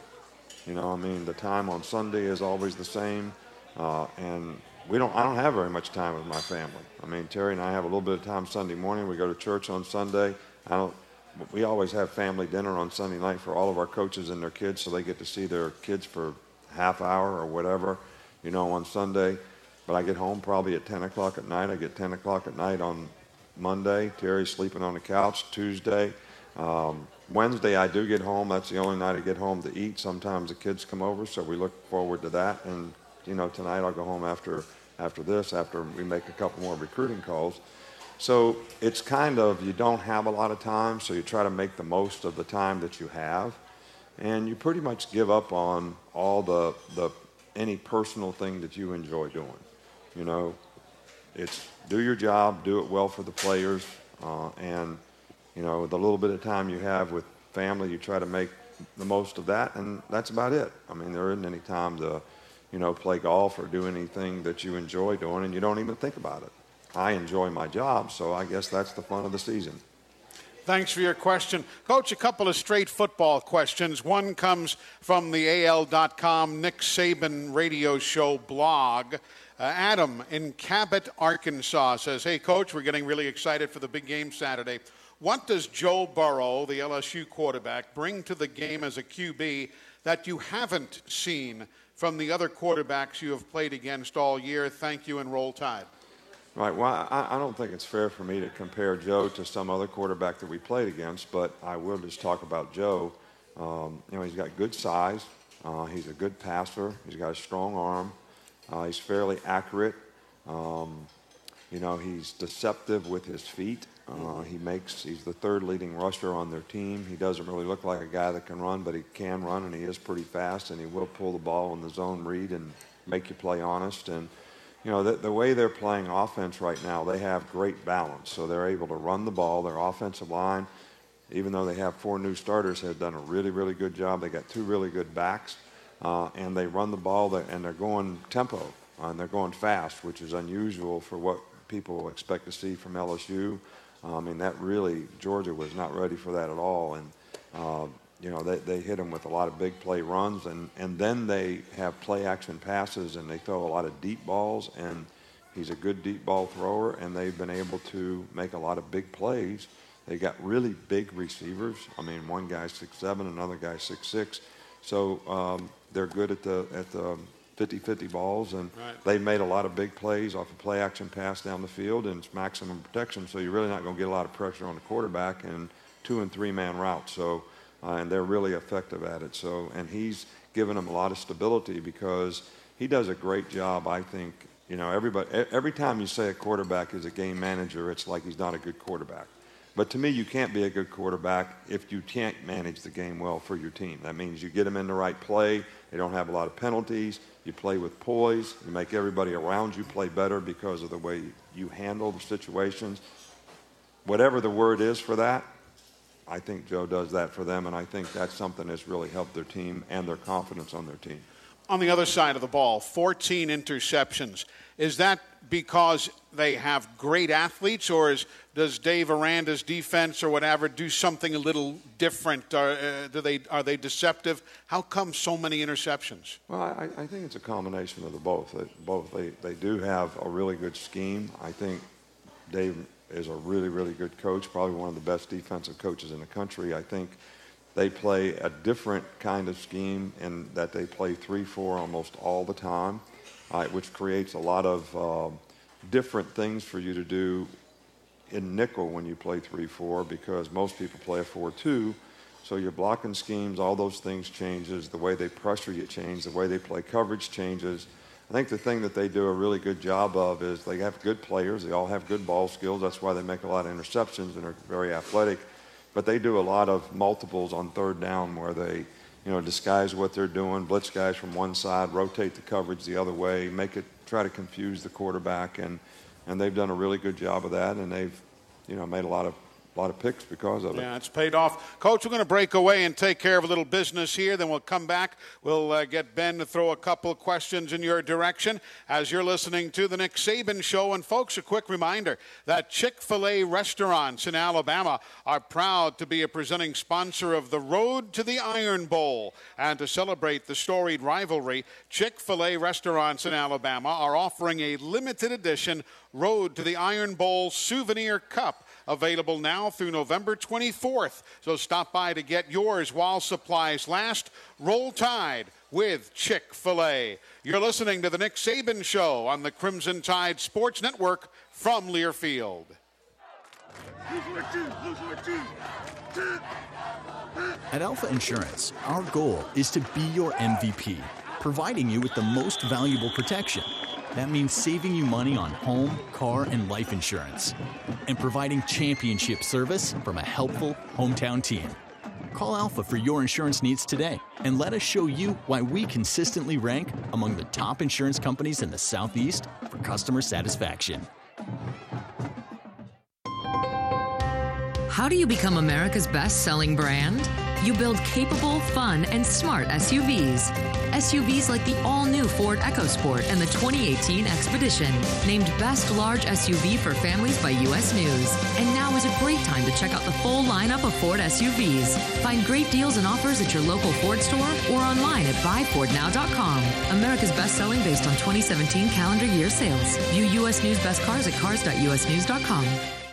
You know, I mean, the time on Sunday is always the same, uh, and we don't. I don't have very much time with my family. I mean, Terry and I have a little bit of time Sunday morning. We go to church on Sunday. I don't we always have family dinner on Sunday night for all of our coaches and their kids, so they get to see their kids for half hour or whatever, you know, on Sunday. But I get home probably at 10 o'clock at night. I get 10 o'clock at night on Monday. Terry's sleeping on the couch Tuesday. Um, Wednesday I do get home. That's the only night I get home to eat. Sometimes the kids come over, so we look forward to that. And you know, tonight I'll go home after after this, after we make a couple more recruiting calls. So it's kind of, you don't have a lot of time, so you try to make the most of the time that you have. And you pretty much give up on all the, the any personal thing that you enjoy doing. You know, it's do your job, do it well for the players, uh, and, you know, the little bit of time you have with family, you try to make the most of that, and that's about it. I mean, there isn't any time to, you know, play golf or do anything that you enjoy doing, and you don't even think about it. I enjoy my job, so I guess that's the fun of the season. Thanks for your question. Coach, a couple of straight football questions. One comes from the AL.com Nick Saban radio show blog. Uh, Adam in Cabot, Arkansas says, Hey, Coach, we're getting really excited for the big game Saturday. What does Joe Burrow, the LSU quarterback, bring to the game as a QB that you haven't seen from the other quarterbacks you have played against all year? Thank you and roll tide. Right. Well, I, I, don't think it's fair for me to compare Joe to some other quarterback that we played against, but I will just talk about Joe. Um, you know, he's got good size. Uh, he's a good passer. He's got a strong arm. Uh, he's fairly accurate. Um, you know, he's deceptive with his feet. Uh, he makes. He's the third leading rusher on their team. He doesn't really look like a guy that can run, but he can run, and he is pretty fast, and he will pull the ball in the zone read and make you play honest. And you know, the, the way they're playing offense right now, they have great balance. So they're able to run the ball. Their offensive line, even though they have four new starters, have done a really, really good job. They got two really good backs, uh, and they run the ball, and they're going tempo, and they're going fast, which is unusual for what people expect to see from LSU. I mean, that really, Georgia was not ready for that at all. And, uh, you know, they, they hit him with a lot of big play runs, and, and then they have play action passes, and they throw a lot of deep balls, and he's a good deep ball thrower, and they've been able to make a lot of big plays. They got really big receivers. I mean, one guy's six seven, another guy's six six. So um, they're good at the at the 50-50 balls, and right. they made a lot of big plays off a play action pass down the field, and it's maximum protection. So you're really not going to get a lot of pressure on the quarterback and two and three man routes. So uh, and they're really effective at it. So, and he's given them a lot of stability because he does a great job. I think you know everybody. Every time you say a quarterback is a game manager, it's like he's not a good quarterback. But to me, you can't be a good quarterback if you can't manage the game well for your team. That means you get them in the right play. They don't have a lot of penalties. You play with poise. You make everybody around you play better because of the way you handle the situations. Whatever the word is for that, I think Joe does that for them, and I think that's something that's really helped their team and their confidence on their team. on the other side of the ball, 14 interceptions. Is that because they have great athletes, or is, does Dave Aranda's defense or whatever do something a little different? Are, uh, do they, are they deceptive? How come so many interceptions? Well, I, I think it's a combination of the both. Both they, they do have a really good scheme. I think Dave is a really, really good coach, probably one of the best defensive coaches in the country. I think they play a different kind of scheme in that they play 3-4 almost all the time, uh, which creates a lot of uh, different things for you to do in nickel when you play 3-4 because most people play a 4-2. So your blocking schemes, all those things changes. The way they pressure you changes. The way they play coverage changes. I think the thing that they do a really good job of is they have good players. They all have good ball skills. That's why they make a lot of interceptions and are very athletic. But they do a lot of multiples on third down where they, you know, disguise what they're doing, blitz guys from one side, rotate the coverage the other way, make it try to confuse the quarterback, and and they've done a really good job of that, and they've, you know, made a lot of a lot of picks because of it. Yeah, it's paid off. Coach, we're going to break away and take care of a little business here. Then we'll come back. We'll uh, get Ben to throw a couple questions in your direction as you're listening to the Nick Saban Show. And, folks, a quick reminder that Chick fil A restaurants in Alabama are proud to be a presenting sponsor of the Road to the Iron Bowl. And to celebrate the storied rivalry, Chick fil A restaurants in Alabama are offering a limited edition Road to the Iron Bowl souvenir cup available now through November 24th. So stop by to get yours while supplies last. Roll Tide with Chick fil A. You're listening to The Nick Saban Show on the Crimson Tide Sports Network from Learfield. At Alfa Insurance, our goal is to be your MVP, providing you with the most valuable protection that means saving you money on home, car, and life insurance, and providing championship service from a helpful hometown team. Call Alfa for your insurance needs today and let us show you why we consistently rank among the top insurance companies in the Southeast for customer satisfaction. How do you become America's best selling brand? You build capable, fun, and smart SUVs. SUVs like the all new Ford EcoSport and the 2018 Expedition, named Best Large SUV for Families by US News. And now is a great time to check out the full lineup of Ford SUVs. Find great deals and offers at your local Ford store or online at buyfordnow.com. America's best selling based on 2017 calendar year sales. View US News Best Cars at cars.usnews.com.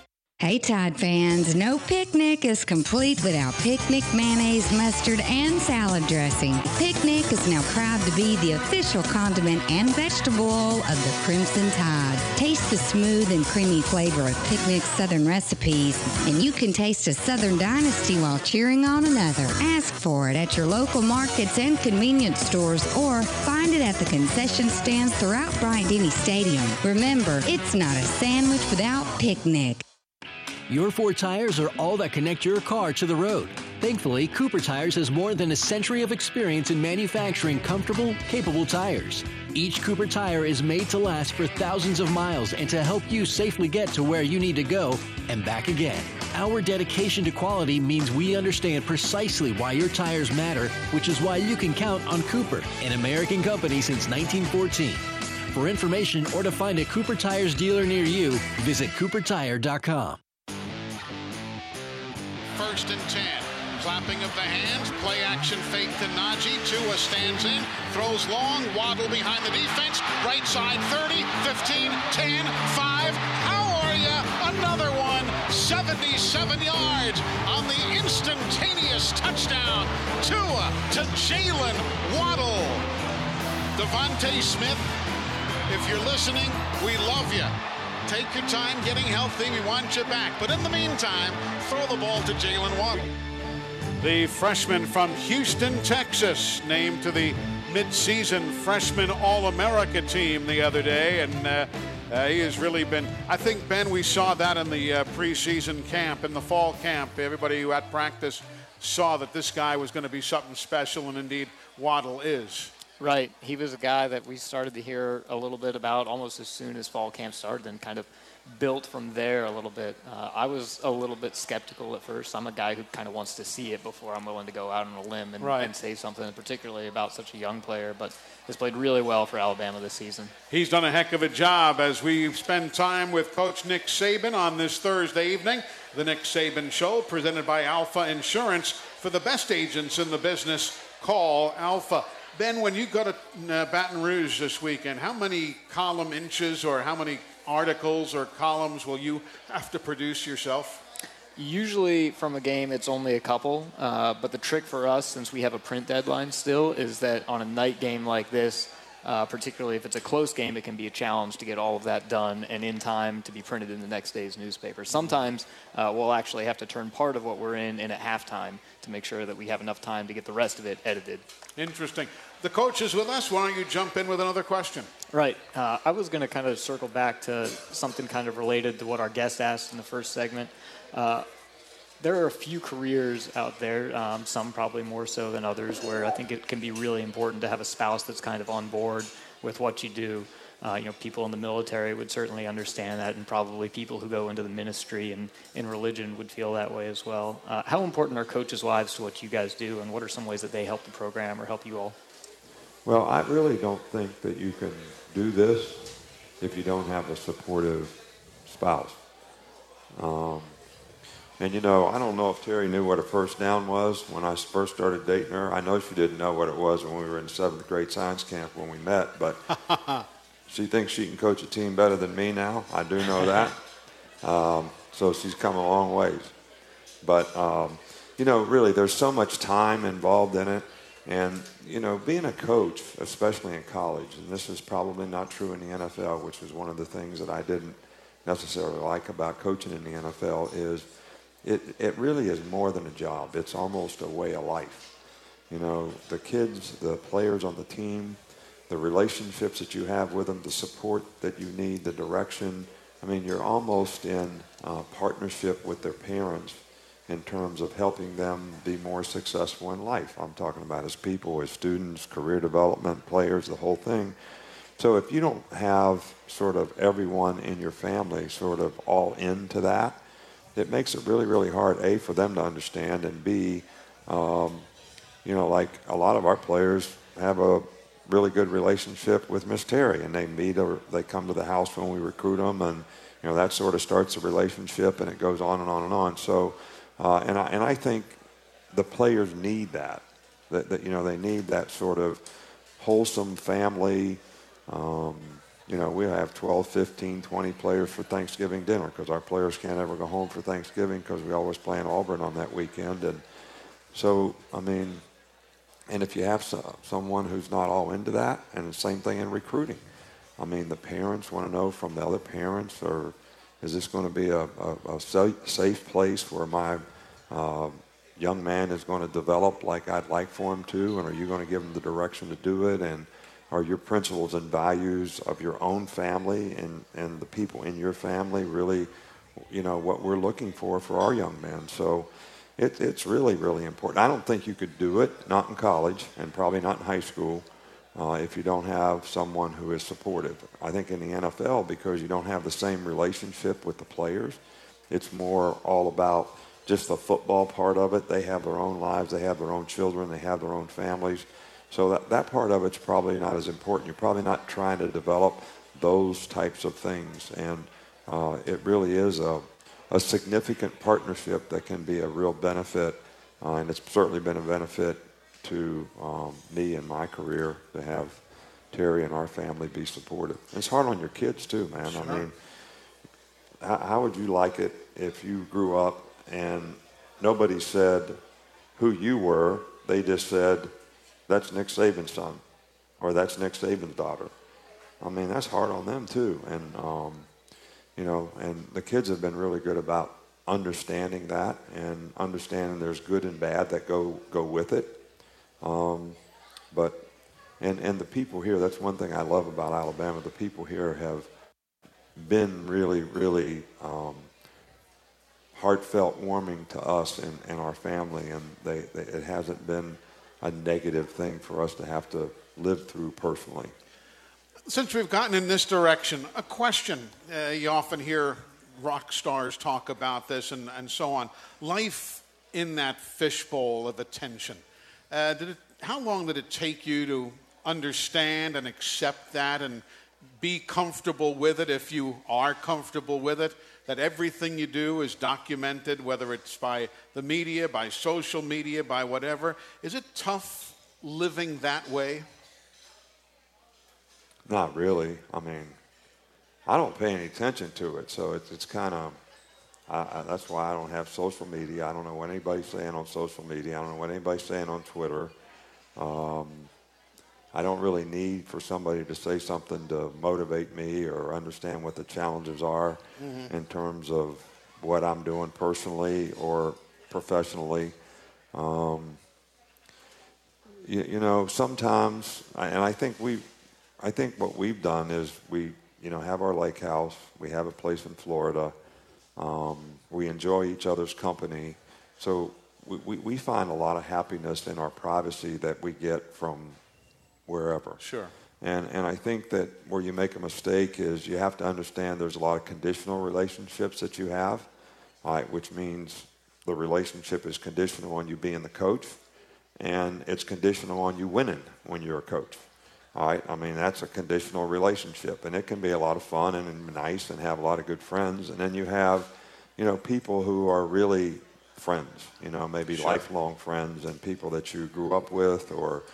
Hey Tide fans, no picnic is complete without picnic mayonnaise, mustard, and salad dressing. Picnic is now proud to be the official condiment and vegetable of the Crimson Tide. Taste the smooth and creamy flavor of Picnic's Southern recipes, and you can taste a Southern dynasty while cheering on another. Ask for it at your local markets and convenience stores or find it at the concession stands throughout Bryant Denny Stadium. Remember, it's not a sandwich without picnic. Your four tires are all that connect your car to the road. Thankfully, Cooper Tires has more than a century of experience in manufacturing comfortable, capable tires. Each Cooper tire is made to last for thousands of miles and to help you safely get to where you need to go and back again. Our dedication to quality means we understand precisely why your tires matter, which is why you can count on Cooper, an American company since 1914. For information or to find a Cooper Tires dealer near you, visit coopertire.com first and 10. Clapping of the hands, play action fake to Najee. Tua stands in, throws long, Waddle behind the defense, right side 30, 15, 10, 5. How are you? Another one, 77 yards on the instantaneous touchdown. Tua to Jalen Waddle. DeVonta Smith, if you're listening, we love you. Take your time getting healthy. We want you back. But in the meantime, throw the ball to Jalen Waddle. The freshman from Houston, Texas, named to the midseason freshman All America team the other day. And uh, uh, he has really been, I think, Ben, we saw that in the uh, preseason camp, in the fall camp. Everybody who at practice saw that this guy was going to be something special, and indeed, Waddle is. Right. He was a guy that we started to hear a little bit about almost as soon as fall camp started and kind of built from there a little bit. Uh, I was a little bit skeptical at first. I'm a guy who kind of wants to see it before I'm willing to go out on a limb and, Right. and say something, particularly about such a young player. But has played really well for Alabama this season. He's done a heck of a job as we spend time with Coach Nick Saban on this Thursday evening. The Nick Saban Show, presented by Alfa Insurance. For the best agents in the business, call Alfa. Ben, when you go to uh, Baton Rouge this weekend, how many column inches or how many articles or columns will you have to produce yourself? Usually from a game, it's only a couple. Uh, but the trick for us, since we have a print deadline still, is that on a night game like this, uh, particularly if it's a close game, it can be a challenge to get all of that done and in time to be printed in the next day's newspaper. Sometimes uh, we'll actually have to turn part of what we're in in at halftime to make sure that we have enough time to get the rest of it edited. Interesting. The coach is with us. Why don't you jump in with another question? Right. Uh, I was going to kind of circle back to something kind of related to what our guest asked in the first segment. Uh, there are a few careers out there, um, some probably more so than others, where I think it can be really important to have a spouse that's kind of on board with what you do. Uh, you know, people in the military would certainly understand that, and probably people who go into the ministry and in religion would feel that way as well. Uh, how important are coaches' wives to what you guys do, and what are some ways that they help the program or help you all? Well, I really don't think that you can do this if you don't have a supportive spouse. Um, and you know, I don't know if Terry knew what a first down was when I first started dating her. I know she didn't know what it was when we were in seventh grade science camp when we met, but she thinks she can coach a team better than me now. I do know that. Um, so she's come a long ways. But, um, you know, really, there's so much time involved in it. And, you know, being a coach, especially in college, and this is probably not true in the NFL, which was one of the things that I didn't necessarily like about coaching in the NFL, is it, it really is more than a job. It's almost a way of life. You know, the kids, the players on the team, the relationships that you have with them, the support that you need, the direction. I mean, you're almost in uh, partnership with their parents in terms of helping them be more successful in life. I'm talking about as people, as students, career development, players, the whole thing. So if you don't have sort of everyone in your family sort of all into that, it makes it really, really hard, A, for them to understand, and B, um, you know, like a lot of our players have a really good relationship with Miss Terry, and they meet or they come to the house when we recruit them, and you know that sort of starts a relationship, and it goes on and on and on. So, uh, and I and I think the players need that, that, that you know they need that sort of wholesome family. Um, you know, we have 12, 15, 20 players for Thanksgiving dinner because our players can't ever go home for Thanksgiving because we always play in Auburn on that weekend. And so, I mean, and if you have so, someone who's not all into that, and the same thing in recruiting. I mean, the parents want to know from the other parents, or is this going to be a, a, a safe place where my uh, young man is going to develop like I'd like for him to, and are you going to give him the direction to do it? And are your principles and values of your own family and, and the people in your family really, you know, what we're looking for for our young men? So it, it's really, really important. I don't think you could do it, not in college and probably not in high school, uh, if you don't have someone who is supportive. I think in the NFL, because you don't have the same relationship with the players, it's more all about just the football part of it. They have their own lives, they have their own children, they have their own families. So that, that part of it's probably not as important. You're probably not trying to develop those types of things. And uh, it really is a, a significant partnership that can be a real benefit. Uh, and it's certainly been a benefit to um, me in my career to have Terry and our family be supportive. It's hard on your kids too, man. Sure. I mean, how, how would you like it if you grew up and nobody said who you were? They just said, that's Nick Saban's son, or that's Nick Saban's daughter. I mean, that's hard on them too. And, um, you know, and the kids have been really good about understanding that and understanding there's good and bad that go, go with it. Um, but, and, and the people here, that's one thing I love about Alabama. The people here have been really, really um, heartfelt warming to us and, and our family, and they, they, it hasn't been a negative thing for us to have to live through personally. Since we've gotten in this direction, a question. Uh, you often hear rock stars talk about this and, and so on. Life in that fishbowl of attention. Uh, did it, how long did it take you to understand and accept that and be comfortable with it if you are comfortable with it? That everything you do is documented, whether it's by the media, by social media, by whatever. Is it tough living that way? Not really. I mean, I don't pay any attention to it, so it's, it's kind of. that's why I don't have social media. I don't know what anybody's saying on social media. I don't know what anybody's saying on Twitter. Um, I don't really need for somebody to say something to motivate me or understand what the challenges are mm-hmm. in terms of what I'm doing personally or professionally. Um, you, you, know, sometimes, and I think we, I think what we've done is we, you know, have our lake house. We have a place in Florida. Um, we enjoy each other's company. So we, we, we find a lot of happiness in our privacy that we get from wherever. Sure. And, and I think that where you make a mistake is you have to understand there's a lot of conditional relationships that you have, right, which means the relationship is conditional on you being the coach, and it's conditional on you winning when you're a coach. All right, I mean that's a conditional relationship, and it can be a lot of fun and nice and have a lot of good friends. And then you have, you know, people who are really friends, you know, maybe sure. lifelong friends and people that you grew up with or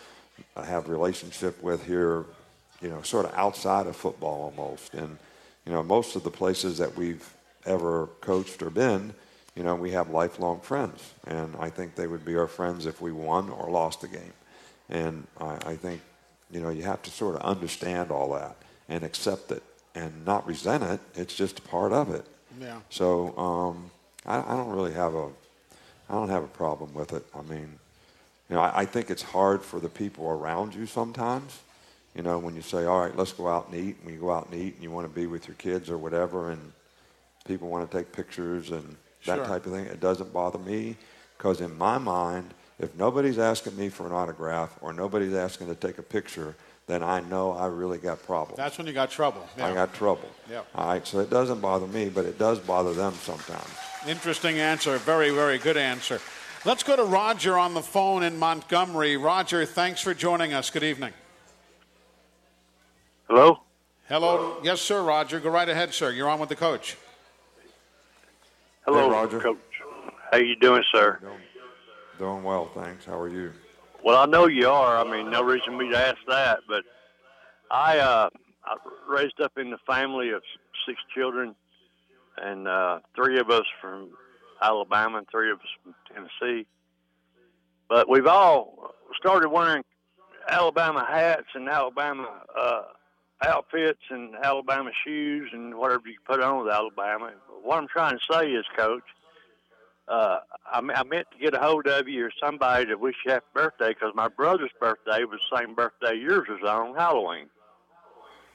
have relationship with here, you know, sort of outside of football almost. And, you know, most of the places that we've ever coached or been, you know, we have lifelong friends. And I think they would be our friends if we won or lost the game. And I, I think, you know, you have to sort of understand all that and accept it and not resent it. It's just a part of it. Yeah. So um, I, I don't really have a I don't have a problem with it. I mean, you know, I, I think it's hard for the people around you sometimes. You know, when you say, all right, let's go out and eat, and you go out and eat, and you want to be with your kids or whatever, and people want to take pictures and that sure. type of thing, it doesn't bother me because in my mind, if nobody's asking me for an autograph or nobody's asking to take a picture, then I know I really got problems. That's when you got trouble. Yeah. I got trouble. Yeah. All right, so it doesn't bother me, but it does bother them sometimes. Interesting answer. Very, very good answer. Let's go to Roger on the phone in Montgomery. Roger, thanks for joining us. Good evening. Hello? Hello. Yes, sir, Roger. Go right ahead, sir. You're on with the coach. Hello, hey, Roger. Coach. How you doing, sir? Doing, doing well, thanks. How are you? Well, I know you are. I mean, no reason for me to ask that, but I, uh, I raised up in the family of six children – and uh, three of us from Alabama and three of us from Tennessee. But we've all started wearing Alabama hats and Alabama uh, outfits and Alabama shoes and whatever you put on with Alabama. What I'm trying to say is, Coach, uh, I, I meant to get a hold of you or somebody to wish you happy birthday because my brother's birthday was the same birthday yours was on Halloween.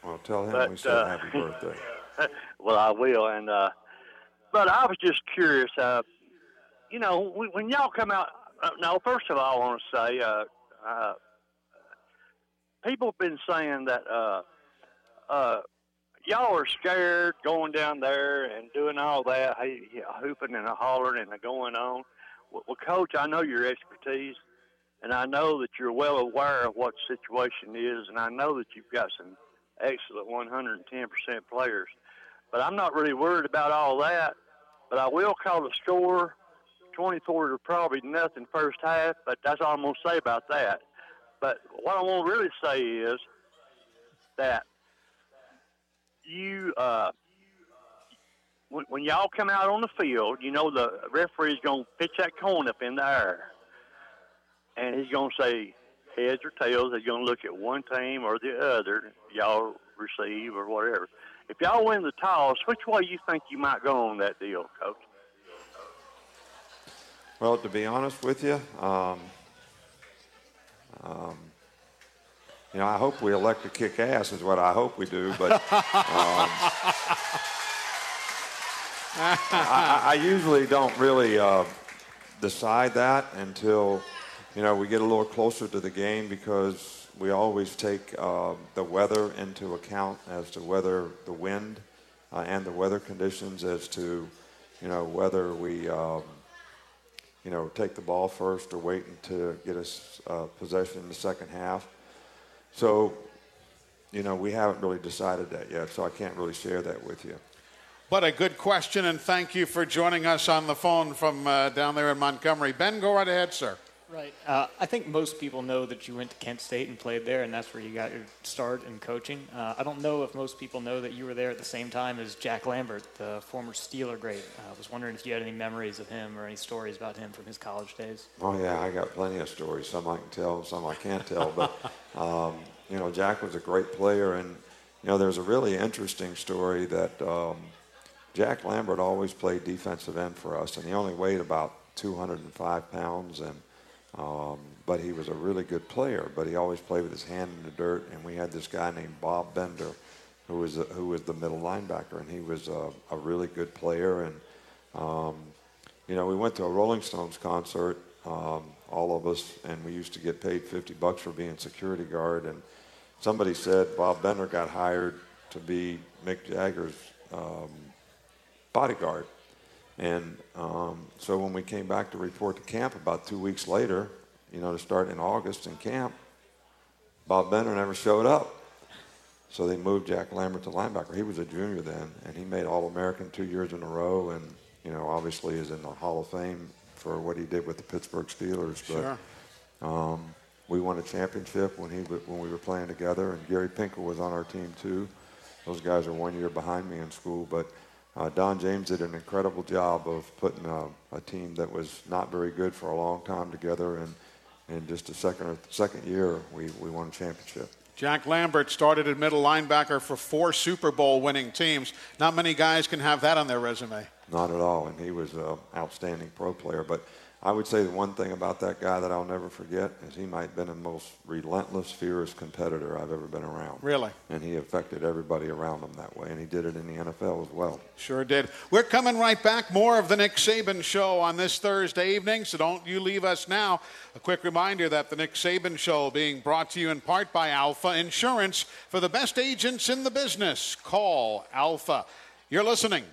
Well, tell him but, we said uh, happy birthday. well, I will. And uh, but I was just curious. Uh, you know, when, when y'all come out. Uh, now, first of all, I want to say, uh, uh, people have been saying that uh, uh, y'all are scared going down there and doing all that, hey, hooping and hollering and going on. Well, Coach, I know your expertise, and I know that you're well aware of what the situation is, and I know that you've got some excellent 110% players. But I'm not really worried about all that. But I will call the score 24 to probably nothing first half, but that's all I'm going to say about that. But what I want to really say is that you, uh, when, when y'all come out on the field, you know the referee's going to pitch that coin up in the air. And he's going to say heads or tails. He's going to look at one team or the other. Y'all receive or whatever. If y'all win the toss, which way you think you might go on that deal, Coach? Well, to be honest with you, um, um, you know, I hope we elect to kick ass is what I hope we do, but um, I, I, usually don't really uh, decide that until you know we get a little closer to the game because we always take uh, the weather into account as to whether the wind uh, and the weather conditions as to, you know, whether we, um, you know, take the ball first or wait to get us uh, possession in the second half. So, you know, we haven't really decided that yet, so I can't really share that with you. What a good question, and thank you for joining us on the phone from uh, down there in Montgomery. Ben, go right ahead, sir. Right. Uh, I think most people know that you went to Kent State and played there, and that's where you got your start in coaching. Uh, I don't know if most people know that you were there at the same time as Jack Lambert, the former Steeler great. Uh, I was wondering if you had any memories of him or any stories about him from his college days. Oh yeah, I got plenty of stories. Some I can tell, some I can't tell. But um, you know, Jack was a great player, and you know, there's a really interesting story that um, Jack Lambert always played defensive end for us, and he only weighed about 205 pounds and um, but he was a really good player, but he always played with his hand in the dirt. And we had this guy named Bob Bender, who was a, who was the middle linebacker, and he was a, a really good player. And um, you know, we went to a Rolling Stones concert, um, all of us, and we used to get paid 50 bucks for being security guard. And somebody said Bob Bender got hired to be Mick Jagger's um, bodyguard. And um, so when we came back to report to camp about two weeks later, you know, to start in August in camp, Bob Bender never showed up. So they moved Jack Lambert to linebacker. He was a junior then, and he made All-American two years in a row, and you know, obviously is in the Hall of Fame for what he did with the Pittsburgh Steelers. Sure. But um, we won a championship when he when we were playing together, and Gary Pinkel was on our team too. Those guys are one year behind me in school, but uh, Don James did an incredible job of putting a, a, team that was not very good for a long time together, and in just a second or second year, we, we won a championship. Jack Lambert started at middle linebacker for four Super Bowl winning teams. Not many guys can have that on their resume. Not at all, and he was an outstanding pro player. But I would say the one thing about that guy that I'll never forget is he might have been the most relentless, fierce competitor I've ever been around. Really? And he affected everybody around him that way, and he did it in the NFL as well. Sure did. We're coming right back. More of the Nick Saban Show on this Thursday evening, so don't you leave us now. A quick reminder that the Nick Saban Show being brought to you in part by Alfa Insurance for the best agents in the business. Call Alpha. You're listening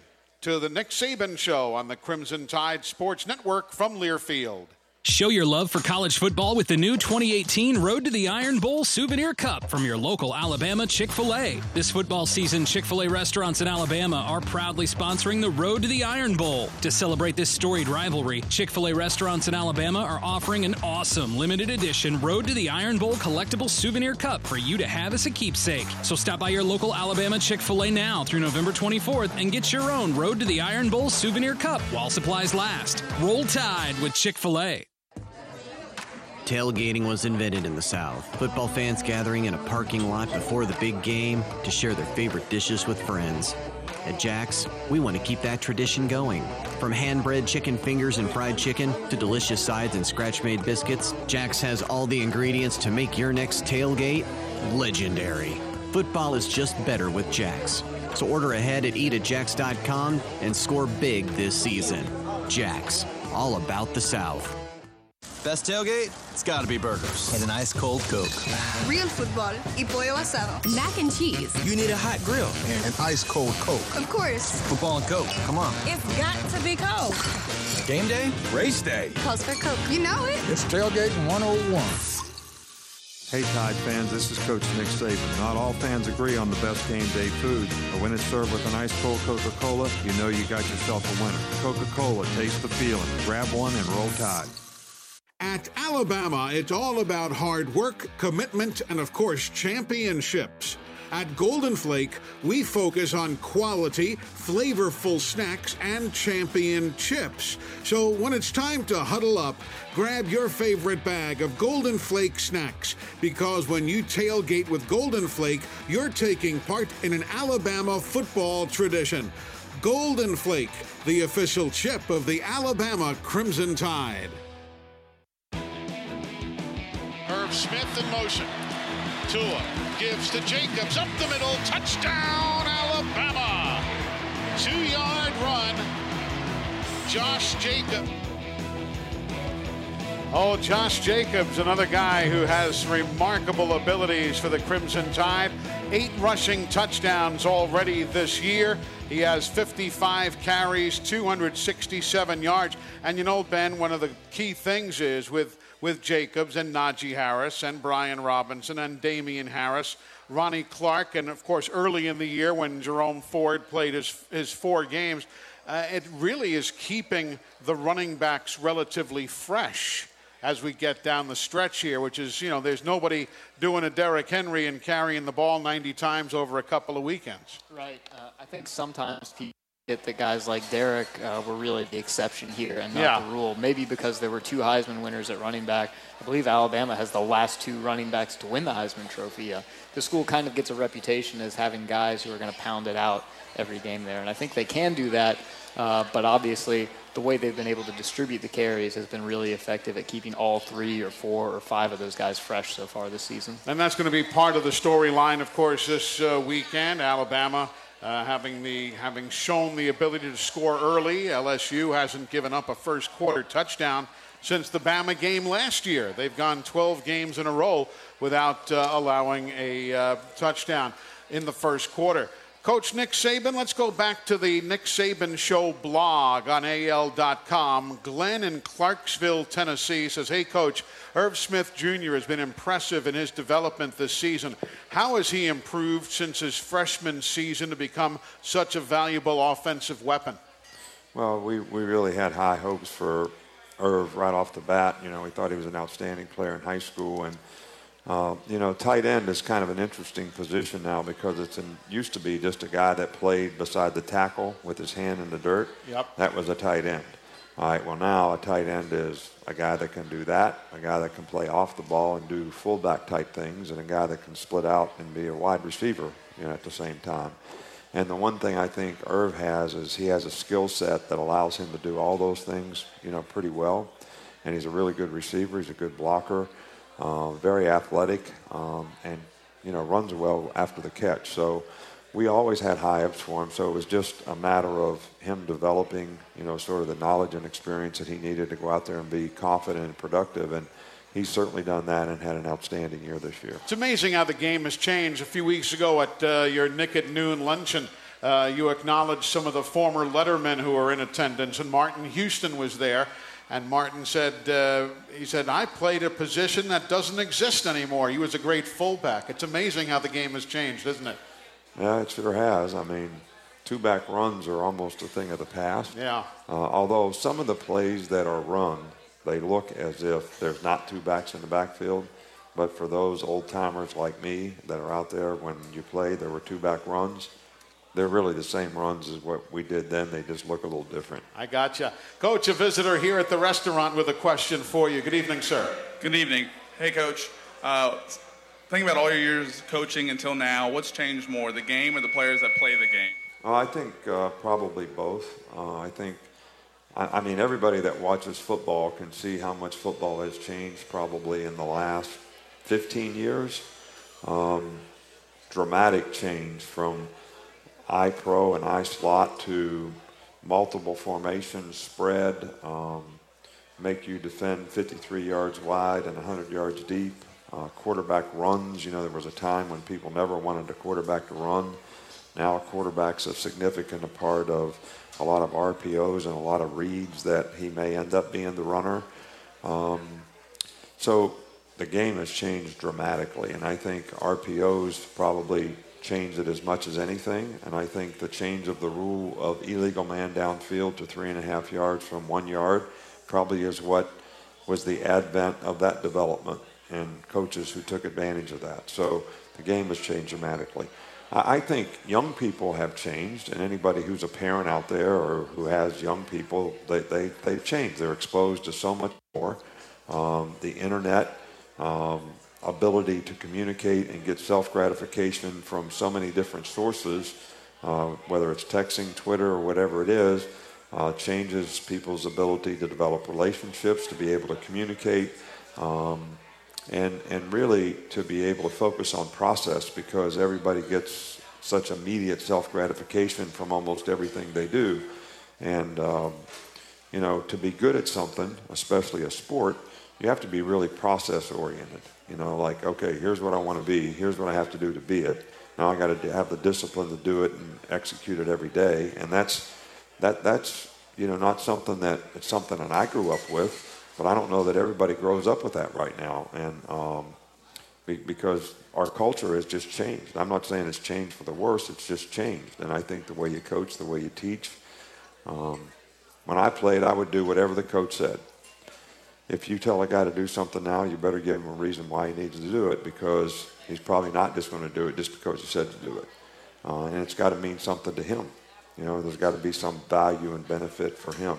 to the Nick Saban Show on the Crimson Tide Sports Network from Learfield. Show your love for college football with the new 2018 Road to the Iron Bowl Souvenir Cup from your local Alabama Chick fil A. This football season, Chick fil A restaurants in Alabama are proudly sponsoring the Road to the Iron Bowl. To celebrate this storied rivalry, Chick fil A restaurants in Alabama are offering an awesome limited edition Road to the Iron Bowl collectible souvenir cup for you to have as a keepsake. So stop by your local Alabama Chick fil A now through November 24th and get your own Road to the Iron Bowl souvenir cup while supplies last. Roll Tide with Chick fil A. Tailgating was invented in the South. Football fans gathering in a parking lot before the big game to share their favorite dishes with friends. At Jack's, we want to keep that tradition going. From hand bread chicken fingers and fried chicken to delicious sides and scratch made biscuits, Jack's has all the ingredients to make your next tailgate legendary. Football is just better with Jack's. So order ahead at eatatjacks.com and score big this season. Jack's, all about the South. Best tailgate? It's gotta be burgers. And an ice cold Coke. Real football y pollo asado. Mac and cheese. You need a hot grill and an ice cold Coke. Of course. Football and Coke. Come on. It's got to be Coke. Game day? Race day. Calls for Coke. You know it. It's Tailgating 101. Hey Tide fans, this is Coach Nick Saban. Not all fans agree on the best game day food, but when it's served with an ice cold Coca-Cola, you know you got yourself a winner. Coca-Cola, taste the feeling. Grab one and roll Tide. At Alabama, it's all about hard work, commitment, and of course, championships. At Golden Flake, we focus on quality, flavorful snacks and champion chips. So when it's time to huddle up, grab your favorite bag of Golden Flake snacks because when you tailgate with Golden Flake, you're taking part in an Alabama football tradition. Golden Flake, the official chip of the Alabama Crimson Tide. Irv Smith in motion. Tua gives to Jacobs up the middle. Touchdown, Alabama. Two yard run. Josh Jacobs. Oh, Josh Jacobs, another guy who has remarkable abilities for the Crimson Tide. Eight rushing touchdowns already this year. He has 55 carries, 267 yards. And you know, Ben, one of the key things is with, with Jacobs and Najee Harris and Brian Robinson and Damien Harris, Ronnie Clark, and of course, early in the year when Jerome Ford played his, his four games, uh, it really is keeping the running backs relatively fresh as we get down the stretch here, which is, you know, there's nobody doing a Derrick Henry and carrying the ball 90 times over a couple of weekends. Right. Uh, I think sometimes people get that guys like Derrick uh, were really the exception here and not Yeah. the rule. Maybe because there were two Heisman winners at running back. I believe Alabama has the last two running backs to win the Heisman Trophy. Uh, the school kind of gets a reputation as having guys who are going to pound it out every game there, and I think they can do that. Uh, but obviously, the way they've been able to distribute the carries has been really effective at keeping all three or four or five of those guys fresh so far this season. And that's going to be part of the storyline, of course, this uh, weekend. Alabama uh, having the having shown the ability to score early. LSU hasn't given up a first quarter touchdown since the Bama game last year. They've gone 12 games in a row without uh, allowing a uh, touchdown in the first quarter. Coach Nick Saban, let's go back to the Nick Saban Show blog on AL.com. Glenn in Clarksville, Tennessee says, Hey, Coach, Irv Smith Jr. has been impressive in his development this season. How has he improved since his freshman season to become such a valuable offensive weapon? Well, we, we really had high hopes for Irv right off the bat. You know, we thought he was an outstanding player in high school. And, uh, you know, tight end is kind of an interesting position now because it's used to be just a guy that played beside the tackle with his hand in the dirt. Yep. That was a tight end. All right, well, now a tight end is a guy that can do that, a guy that can play off the ball and do fullback type things, and a guy that can split out and be a wide receiver you know, at the same time. And the one thing I think Irv has is he has a skill set that allows him to do all those things, you know, pretty well. And he's a really good receiver. He's a good blocker, uh, very athletic, um, and you know runs well after the catch. So we always had high ups for him. So it was just a matter of him developing, you know, sort of the knowledge and experience that he needed to go out there and be confident and productive. And he's certainly done that and had an outstanding year this year. It's amazing how the game has changed. A few weeks ago at uh, your Nick at Noon luncheon, uh, you acknowledged some of the former lettermen who were in attendance, and Martin Houston was there. And Martin said, uh, he said, I played a position that doesn't exist anymore. He was a great fullback. It's amazing how the game has changed, isn't it? Yeah, it sure has. I mean, two back runs are almost a thing of the past. Yeah. Uh, although some of the plays that are run, they look as if there's not two backs in the backfield. But for those old timers like me that are out there, when you play, there were two back runs. They're really the same runs as what we did then. They just look a little different. I gotcha. Coach, a visitor here at the restaurant with a question for you. Good evening, sir. Good evening. Hey, Coach. Uh, thinking about all your years coaching until now, what's changed more, the game or the players that play the game? Uh, I think uh, probably both. Uh, I think, I, I mean, everybody that watches football can see how much football has changed probably in the last 15 years. Um, dramatic change from I pro and I slot to multiple formations, spread, um, make you defend 53 yards wide and 100 yards deep. Uh, quarterback runs. You know, there was a time when people never wanted a quarterback to run. Now a quarterback's a significant part of a lot of RPOs and a lot of reads that he may end up being the runner. Um, so the game has changed dramatically, and I think RPOs probably changed it as much as anything. And I think the change of the rule of illegal man downfield to three and a half yards from one yard probably is what was the advent of that development and coaches who took advantage of that. So the game has changed dramatically. I I think young people have changed, and anybody who's a parent out there or who has young people, they, they, they've changed. They're exposed to so much more. Um, the internet, um, ability to communicate and get self gratification from so many different sources, uh, whether it's texting, Twitter, or whatever it is, uh, changes people's ability to develop relationships, to be able to communicate, um, and, and really to be able to focus on process because everybody gets such immediate self gratification from almost everything they do. And, um, you know, to be good at something, especially a sport, you have to be really process oriented. You know, like, okay, here's what I want to be. Here's what I have to do to be it. Now I got to have the discipline to do it and execute it every day. And that's that that's you know not something that it's something that I grew up with, but I don't know that everybody grows up with that right now. And um, be, because our culture has just changed. I'm not saying it's changed for the worse. It's just changed. And I think the way you coach, the way you teach. Um, when I played, I would do whatever the coach said if you tell a guy to do something now, you better give him a reason why he needs to do it because he's probably not just going to do it just because you said to do it. Uh, and it's got to mean something to him. You know, there's got to be some value and benefit for him.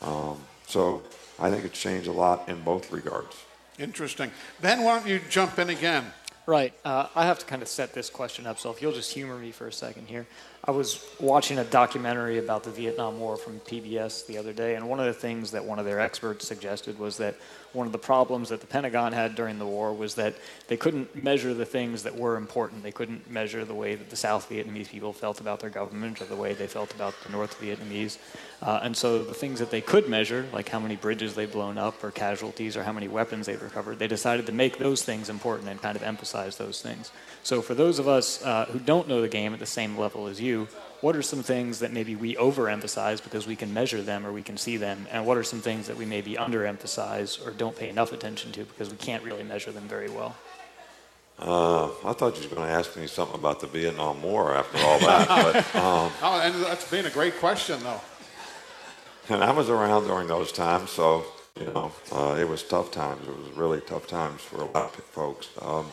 Um, so I think it's changed a lot in both regards. Interesting. Ben, why don't you jump in again? Right. Uh, I have to kind of set this question up, so if you'll just humor me for a second here. I was watching a documentary about the Vietnam War from PBS the other day, and one of the things that one of their experts suggested was that one of the problems that the Pentagon had during the war was that they couldn't measure the things that were important. They couldn't measure the way that the South Vietnamese people felt about their government or the way they felt about the North Vietnamese. Uh, and so the things that they could measure, like how many bridges they've blown up or casualties or how many weapons they've recovered, they decided to make those things important and kind of emphasize those things. So for those of us uh, who don't know the game at the same level as you, what are some things that maybe we overemphasize because we can measure them or we can see them, and what are some things that we maybe underemphasize or don't pay enough attention to because we can't really measure them very well? Uh, I thought you were going to ask me something about the Vietnam War after all that, but um, oh, and that's been a great question, though. And I was around during those times, so you know uh, it was tough times. It was really tough times for a lot of folks. Um,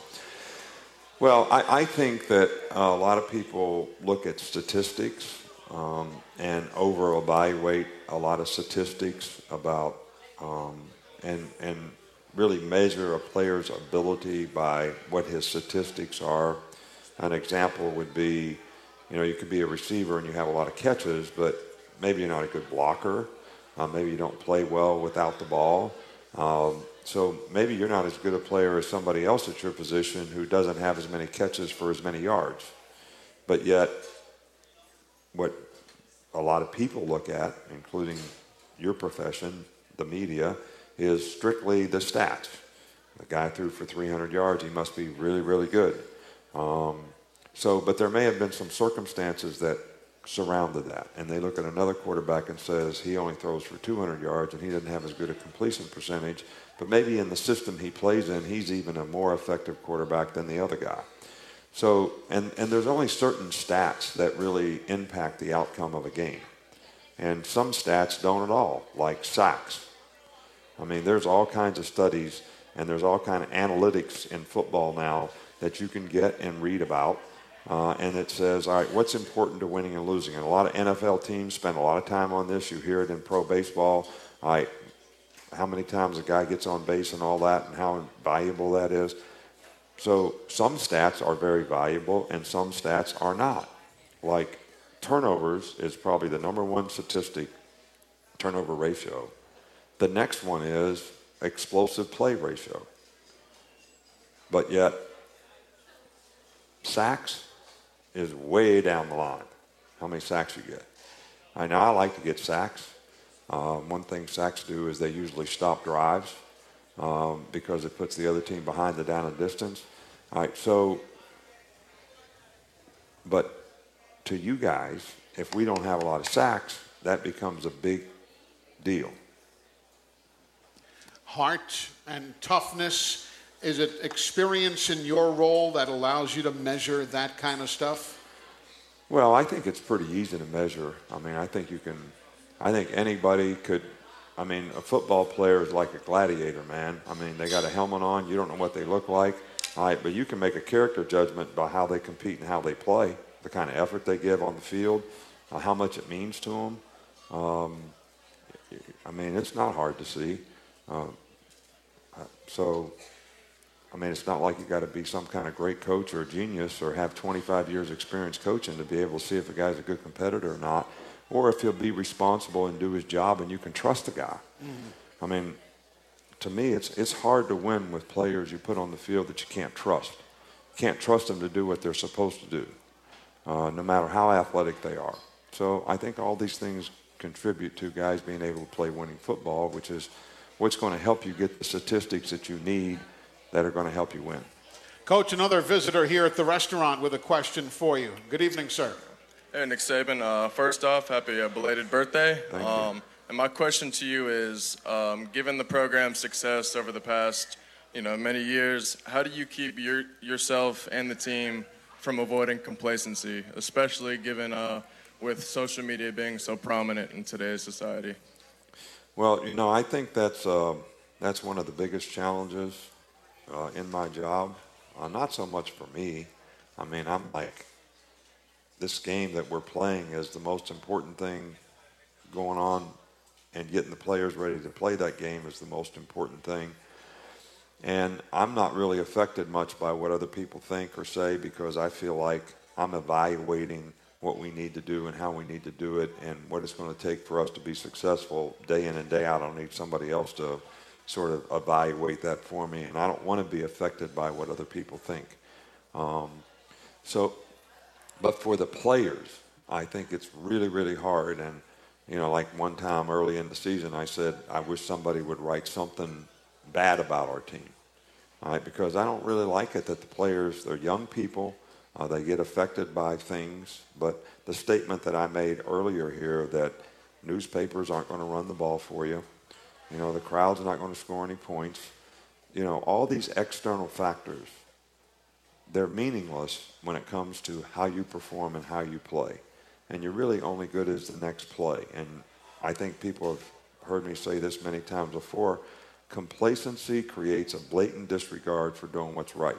well, I, I think that uh, a lot of people look at statistics um, and over evaluate a lot of statistics about um, and and really measure a player's ability by what his statistics are. An example would be, you know, you could be a receiver and you have a lot of catches, but maybe you're not a good blocker. Uh, maybe you don't play well without the ball. Um, so maybe you're not as good a player as somebody else at your position who doesn't have as many catches for as many yards. But yet, what a lot of people look at, including your profession, the media, is strictly the stats. The guy threw for 300 yards. He must be really, really good. Um, so, but there may have been some circumstances that surrounded that. And they look at another quarterback and says he only throws for 200 yards and he doesn't have as good a completion percentage. But maybe in the system he plays in, he's even a more effective quarterback than the other guy. So, and, and there's only certain stats that really impact the outcome of a game. And some stats don't at all, like sacks. I mean, there's all kinds of studies and there's all kind of analytics in football now that you can get and read about uh, and it says, all right, what's important to winning and losing? And a lot of NFL teams spend a lot of time on this. You hear it in pro baseball. All right, how many times a guy gets on base and all that, and how valuable that is. So some stats are very valuable, and some stats are not. Like turnovers is probably the number one statistic, turnover ratio. The next one is explosive play ratio. But yet, sacks is way down the line. How many sacks you get? I know I like to get sacks. Um, one thing sacks do is they usually stop drives um, because it puts the other team behind the down and distance. All right, so, but to you guys, if we don't have a lot of sacks, that becomes a big deal. Heart and toughness is it experience in your role that allows you to measure that kind of stuff? Well, I think it's pretty easy to measure. I mean, I think you can, I think anybody could, I mean, a football player is like a gladiator, man. I mean, they got a helmet on, you don't know what they look like. All right, but you can make a character judgment by how they compete and how they play, the kind of effort they give on the field, uh, how much it means to them. Um, I mean, it's not hard to see. Uh, so I mean, it's not like you got to be some kind of great coach or genius or have 25 years experience coaching to be able to see if a guy's a good competitor or not, or if he'll be responsible and do his job and you can trust the guy. Mm-hmm. I mean, to me, it's it's hard to win with players you put on the field that you can't trust. You can't trust them to do what they're supposed to do, uh, no matter how athletic they are. So I think all these things contribute to guys being able to play winning football, which is what's going to help you get the statistics that you need that are going to help you win. Coach, another visitor here at the restaurant with a question for you. Good evening, sir. Hey, Nick Saban. Uh, first off, happy uh, belated birthday. Thank um, you. And my question to you is, um, given the program's success over the past, you know, many years, how do you keep your, yourself and the team from avoiding complacency, especially given uh, with social media being so prominent in today's society? Well, you know, I think that's uh, that's one of the biggest challenges uh, in my job. Uh, not so much for me. I mean, I'm like, this game that we're playing is the most important thing going on, and getting the players ready to play that game is the most important thing. And I'm not really affected much by what other people think or say because I feel like I'm evaluating what we need to do and how we need to do it and what it's going to take for us to be successful day in and day out. I don't need somebody else to sort of evaluate that for me, and I don't want to be affected by what other people think. Um, so, but for the players, I think it's really, really hard. And, you know, like one time early in the season, I said, I wish somebody would write something bad about our team. All right, because I don't really like it that the players, they're young people, uh, they get affected by things. But the statement that I made earlier here that newspapers aren't going to run the ball for you, you know, the crowd's not going to score any points, you know, all these external factors, they're meaningless when it comes to how you perform and how you play. And you're really only good as the next play. And I think people have heard me say this many times before complacency creates a blatant disregard for doing what's right.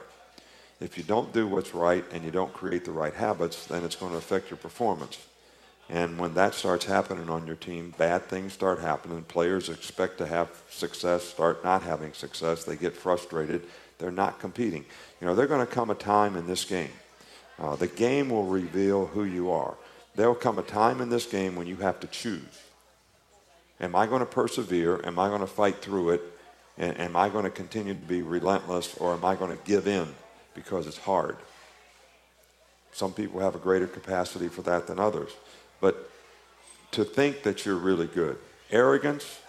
If you don't do what's right and you don't create the right habits, then it's going to affect your performance. And when that starts happening on your team, bad things start happening. Players expect to have success, start not having success. They get frustrated. They're not competing. You know, there's going to come a time in this game. Uh, the game will reveal who you are. There'll come a time in this game when you have to choose. Am I going to persevere? Am I going to fight through it? And am I going to continue to be relentless or am I going to give in because it's hard? Some people have a greater capacity for that than others. But to think that you're really good, arrogance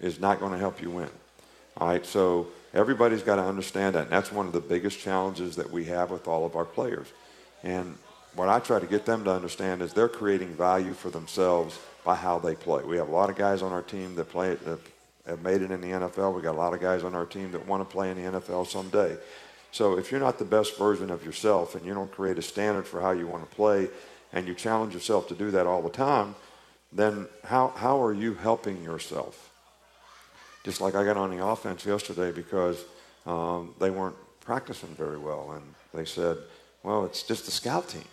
is not going to help you win. All right, so everybody's got to understand that. And that's one of the biggest challenges that we have with all of our players. And what I try to get them to understand is they're creating value for themselves by how they play. We have a lot of guys on our team that play that have made it in the NFL. We got a lot of guys on our team that want to play in the NFL someday. So if you're not the best version of yourself and you don't create a standard for how you want to play and you challenge yourself to do that all the time, then how, how are you helping yourself? Just like I got on the offense yesterday because um, they weren't practicing very well. And they said, well, it's just the scout team.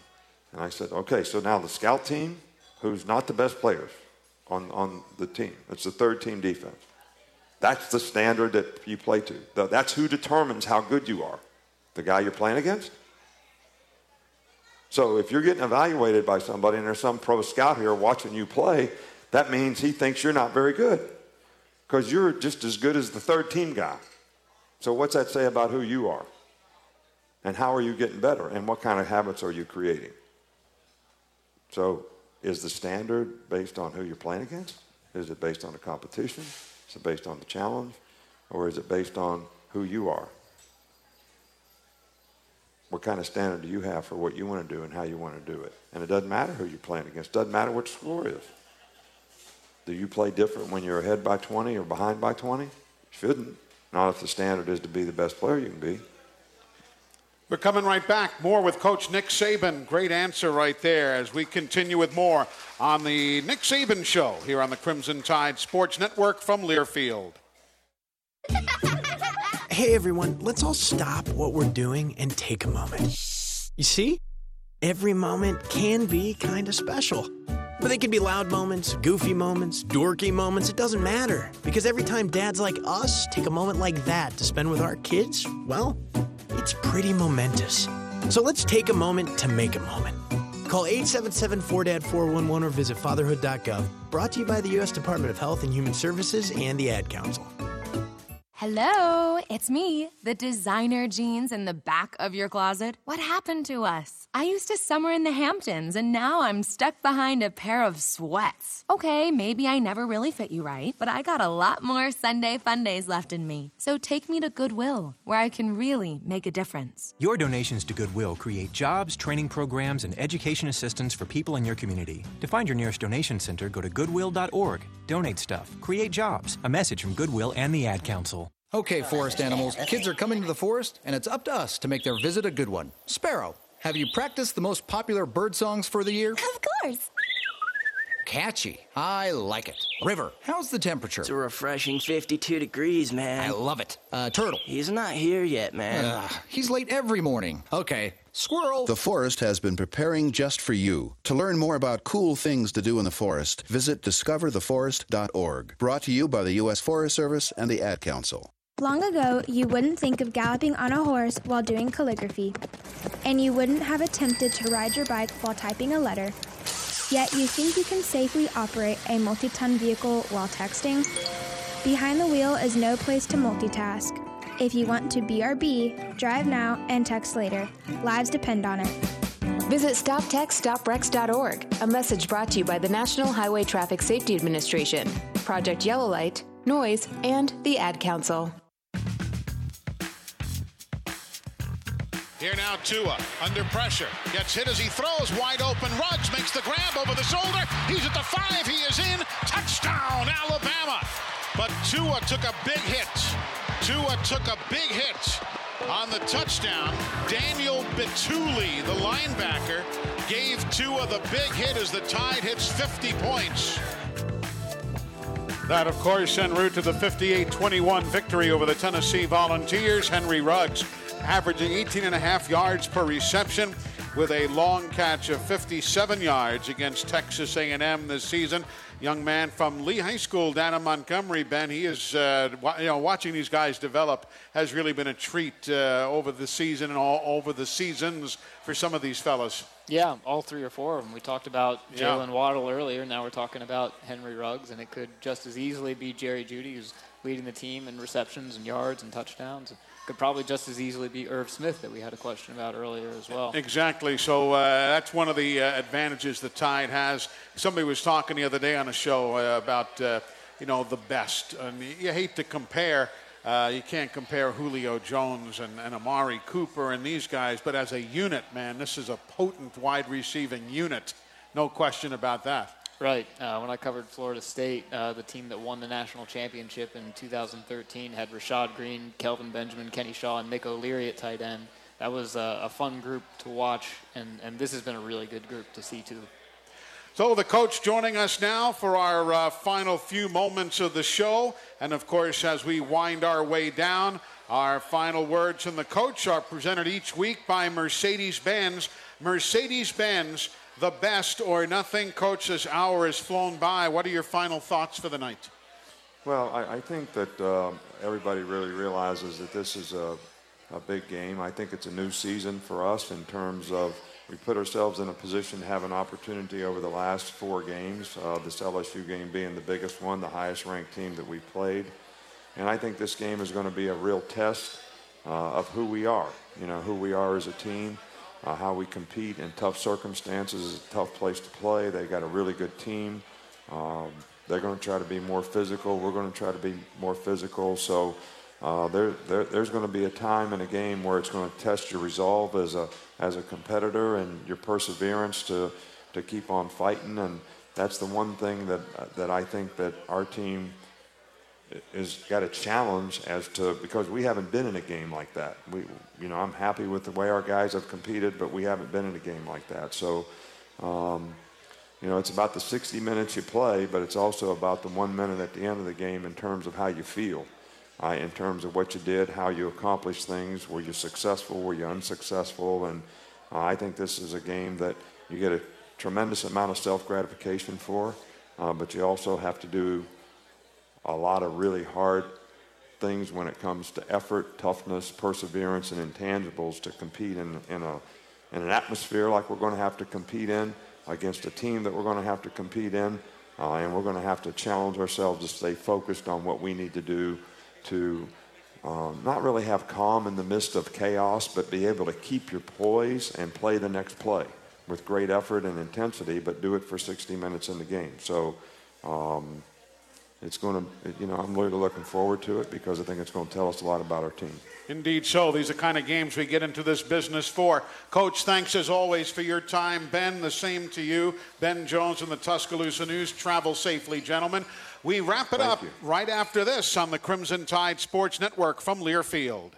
And I said, okay, so now the scout team, who's not the best players on, on the team, it's the third team defense. That's the standard that you play to. That's who determines how good you are. The guy you're playing against. So if you're getting evaluated by somebody and there's some pro scout here watching you play, that means he thinks you're not very good because you're just as good as the third team guy. So what's that say about who you are? And how are you getting better? And what kind of habits are you creating? So is the standard based on who you're playing against? Is it based on the competition? Is it based on the challenge? Or is it based on who you are? What kind of standard do you have for what you want to do and how you want to do it? And it doesn't matter who you're playing against. It doesn't matter what the score is. Do you play different when you're ahead by 20 or behind by 20? Shouldn't. Not if the standard is to be the best player you can be. We're coming right back. More with Coach Nick Saban. Great answer right there as we continue with more on the Nick Saban Show here on the Crimson Tide Sports Network from Learfield. Hey everyone, let's all stop what we're doing and take a moment. You see? Every moment can be kind of special. But they can be loud moments, goofy moments, dorky moments, it doesn't matter. Because every time dads like us take a moment like that to spend with our kids, well, it's pretty momentous. So let's take a moment to make a moment. Call 877-4DAD-411 or visit fatherhood.gov. Brought to you by the U.S. Department of Health and Human Services and the Ad Council. Hello, it's me, the designer jeans in the back of your closet. What happened to us? I used to summer in the Hamptons, and now I'm stuck behind a pair of sweats. Okay, maybe I never really fit you right, but I got a lot more Sunday fun days left in me. So take me to Goodwill, where I can really make a difference. Your donations to Goodwill create jobs, training programs, and education assistance for people in your community. To find your nearest donation center, go to goodwill.org. Donate stuff, create jobs. A message from Goodwill and the Ad Council. Okay, forest animals, kids are coming to the forest, and it's up to us to make their visit a good one. Sparrow, have you practiced the most popular bird songs for the year? Of course. Catchy. I like it. River, how's the temperature? It's a refreshing 52 degrees, man. I love it. Uh, turtle. He's not here yet, man. Uh, he's late every morning. Okay. Squirrel. The forest has been preparing just for you. To learn more about cool things to do in the forest, visit discovertheforest.org. Brought to you by the U.S. Forest Service and the Ad Council. Long ago, you wouldn't think of galloping on a horse while doing calligraphy, and you wouldn't have attempted to ride your bike while typing a letter. Yet you think you can safely operate a multi ton vehicle while texting? Behind the wheel is no place to multitask. If you want to BRB, drive now and text later. Lives depend on it. Visit StopTextStopWrecks.org, a message brought to you by the National Highway Traffic Safety Administration, Project Yellow Light, NOYS, and the Ad Council. Here now, Tua under pressure. Gets hit as he throws. Wide open. Ruggs makes the grab over the shoulder. He's at the five. He is in. Touchdown, Alabama. But Tua took a big hit. Tua took a big hit on the touchdown. Daniel Bituli, the linebacker, gave Tua the big hit as the Tide hits 50 points. That, of course, en route to the 58 21 victory over the Tennessee Volunteers. Henry Ruggs averaging 18 and a half yards per reception with a long catch of 57 yards against Texas A&M this season. Young man from Lee High School down in Montgomery, Ben. He is, uh, you know, watching these guys develop has really been a treat uh, over the season and all over the seasons for some of these fellas. Yeah, all three or four of them. We talked about Yeah. Jaylen Waddle earlier. Now we're talking about Henry Ruggs, and it could just as easily be Jerry Jeudy, who's leading the team in receptions and yards and touchdowns. Could probably just as easily be Irv Smith that we had a question about earlier as well. Exactly. So uh, that's one of the uh, advantages the Tide has. Somebody was talking the other day on a show uh, about uh, you know the best, and you hate to compare. Uh, you can't compare Julio Jones and, and Amari Cooper and these guys, but as a unit, man, this is a potent wide receiving unit. No question about that. Right. Uh, when I covered Florida State, uh, the team that won the national championship in 2013 had Rashad Greene, Kelvin Benjamin, Kenny Shaw, and Nick O'Leary at tight end. That was uh, a fun group to watch, and, and this has been a really good group to see too. So the coach joining us now for our uh, final few moments of the show. And of course, as we wind our way down, our final words from the coach are presented each week by Mercedes-Benz. Mercedes-Benz, the best or nothing. Coach, this hour has flown by. What are your final thoughts for the night? Well, I, I think that um, everybody really realizes that this is a, a big game. I think it's a new season for us in terms of we put ourselves in a position to have an opportunity over the last four games, uh, this LSU game being the biggest one, the highest ranked team that we played. And I think this game is going to be a real test uh, of who we are, you know, who we are as a team, uh, how we compete in tough circumstances. is a tough place to play. They got a really good team. Um, they're going to try to be more physical. We're going to try to be more physical. So uh, there, there, there's going to be a time in a game where it's going to test your resolve as a as a competitor and your perseverance to to keep on fighting. And that's the one thing that that I think that our team is got a challenge as to because we haven't been in a game like that. We, you know, I'm happy with the way our guys have competed, but we haven't been in a game like that. So. Um, you know, it's about the 60 minutes you play, but it's also about the one minute at the end of the game in terms of how you feel, uh, in terms of what you did, how you accomplished things. Were you successful? Were you unsuccessful? And uh, I think this is a game that you get a tremendous amount of self gratification for, uh, but you also have to do a lot of really hard things when it comes to effort, toughness, perseverance, and intangibles to compete in, in, a, in an atmosphere like we're going to have to compete in against a team that we're going to have to compete in, uh, and we're going to have to challenge ourselves to stay focused on what we need to do to um, not really have calm in the midst of chaos, but be able to keep your poise and play the next play with great effort and intensity, but do it for 60 minutes in the game. So um, it's going to, you know, I'm really looking forward to it because I think it's going to tell us a lot about our team. Indeed, so. These are kind of games we get into this business for. Coach, thanks as always for your time. Ben, the same to you. Ben Jones in the Tuscaloosa News. Travel safely, gentlemen. We wrap it Thank up you. right after this on the Crimson Tide Sports Network from Learfield.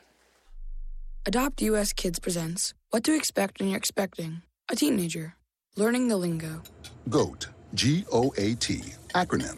Adopt US Kids presents What to Expect When You're Expecting a Teenager. Learning the lingo. GOAT, G O A T, acronym,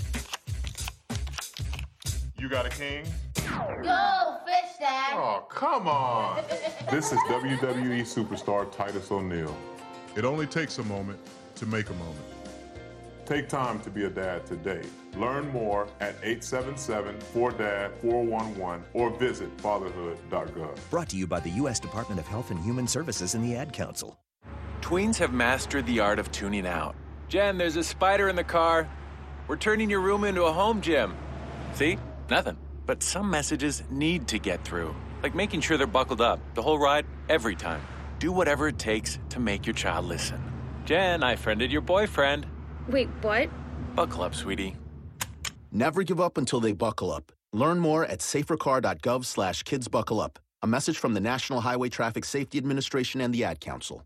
You got a king? Go, fish dad. Oh, come on. this is WWE superstar Titus O'Neil. It only takes a moment to make a moment. Take time to be a dad today. Learn more at 877-4DAD-411 or visit fatherhood.gov. Brought to you by the U.S. Department of Health and Human Services and the Ad Council. Tweens have mastered the art of tuning out. Jen, there's a spider in the car. We're turning your room into a home gym. See? Nothing. But some messages need to get through, like making sure they're buckled up the whole ride, every time. Do whatever it takes to make your child listen. Jen, I friended your boyfriend. Wait, what? Buckle up, sweetie. Never give up until they buckle up. Learn more at safercar.gov slash kidsbuckleup. A message from the National Highway Traffic Safety Administration and the Ad Council.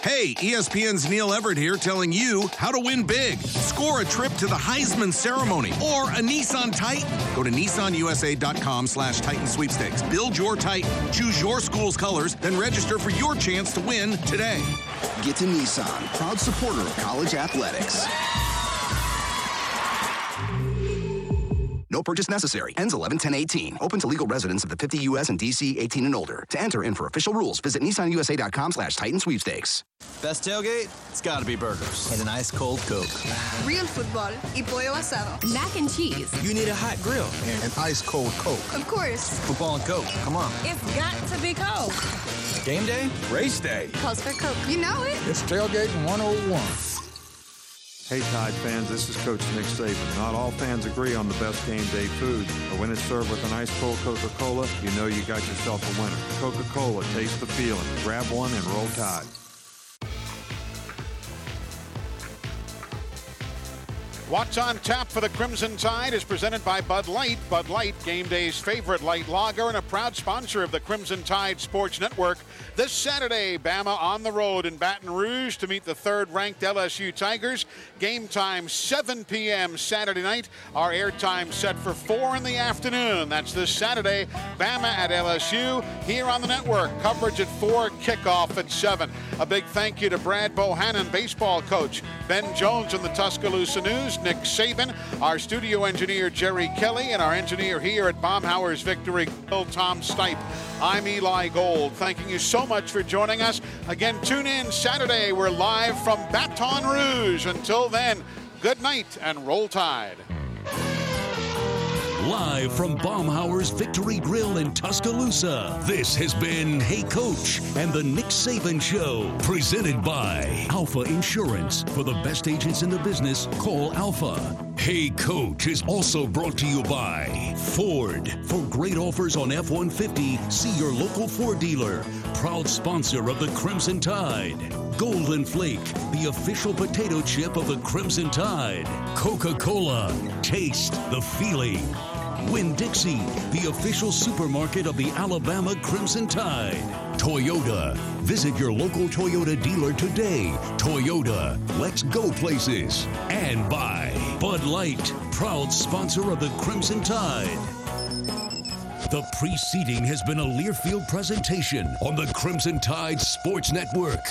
Hey, ESPN's Neil Everett here telling you how to win big. Score a trip to the Heisman ceremony or a Nissan Titan. Go to nissanusa.com slash Titan sweepstakes. Build your Titan, choose your school's colors, then register for your chance to win today. Get to Nissan, proud supporter of college athletics. No purchase necessary. Ends 11 10 18. Open to legal residents of the 50 U.S. and D.C. 18 and older. To enter in for official rules, visit nissanusa.com slash Titan sweepstakes. Best tailgate? It's gotta be burgers. And an ice cold Coke. Real football y pollo asado. Mac and cheese. You need a hot grill. And an ice cold Coke. Of course. Football and Coke. Come on. It's got to be Coke. Game day? Race day. Calls for Coke. You know it. It's tailgate 101. Hey Tide fans, this is Coach Nick Saban. Not all fans agree on the best game day food, but when it's served with an ice cold Coca-Cola, you know you got yourself a winner. Coca-Cola, taste the feeling. Grab one and roll Tide. What's on tap for the Crimson Tide is presented by Bud Light. Bud Light, game day's favorite light lager, and a proud sponsor of the Crimson Tide Sports Network. This Saturday, Bama on the road in Baton Rouge to meet the third-ranked LSU Tigers. Game time 7 p.m. Saturday night. Our airtime set for 4 in the afternoon. That's this Saturday. Bama at LSU here on the network. Coverage at 4, kickoff at 7. A big thank you to Brad Bohannon, baseball coach, Ben Jones in the Tuscaloosa News, Nick Saban, our studio engineer Jerry Kelly, and our engineer here at Baumhower's Victory, Bill Tom Stipe. I'm Eli Gold, thanking you so much for joining us. Again, tune in Saturday. We're live from Baton Rouge. Until then, good night and roll tide. Live from Baumhower's Victory Grill in Tuscaloosa, this has been Hey Coach and the Nick Saban Show, presented by Alfa Insurance. For the best agents in the business, call Alpha. Hey Coach is also brought to you by Ford. For great offers on F 150, see your local Ford dealer. Proud sponsor of the Crimson Tide. Golden Flake, the official potato chip of the Crimson Tide. Coca Cola, taste the feeling. Winn Dixie, the official supermarket of the Alabama Crimson Tide. Toyota. Visit your local Toyota dealer today. Toyota, let's go places. And by Bud Light, proud sponsor of the Crimson Tide. The preceding has been a Learfield presentation on the Crimson Tide Sports Network.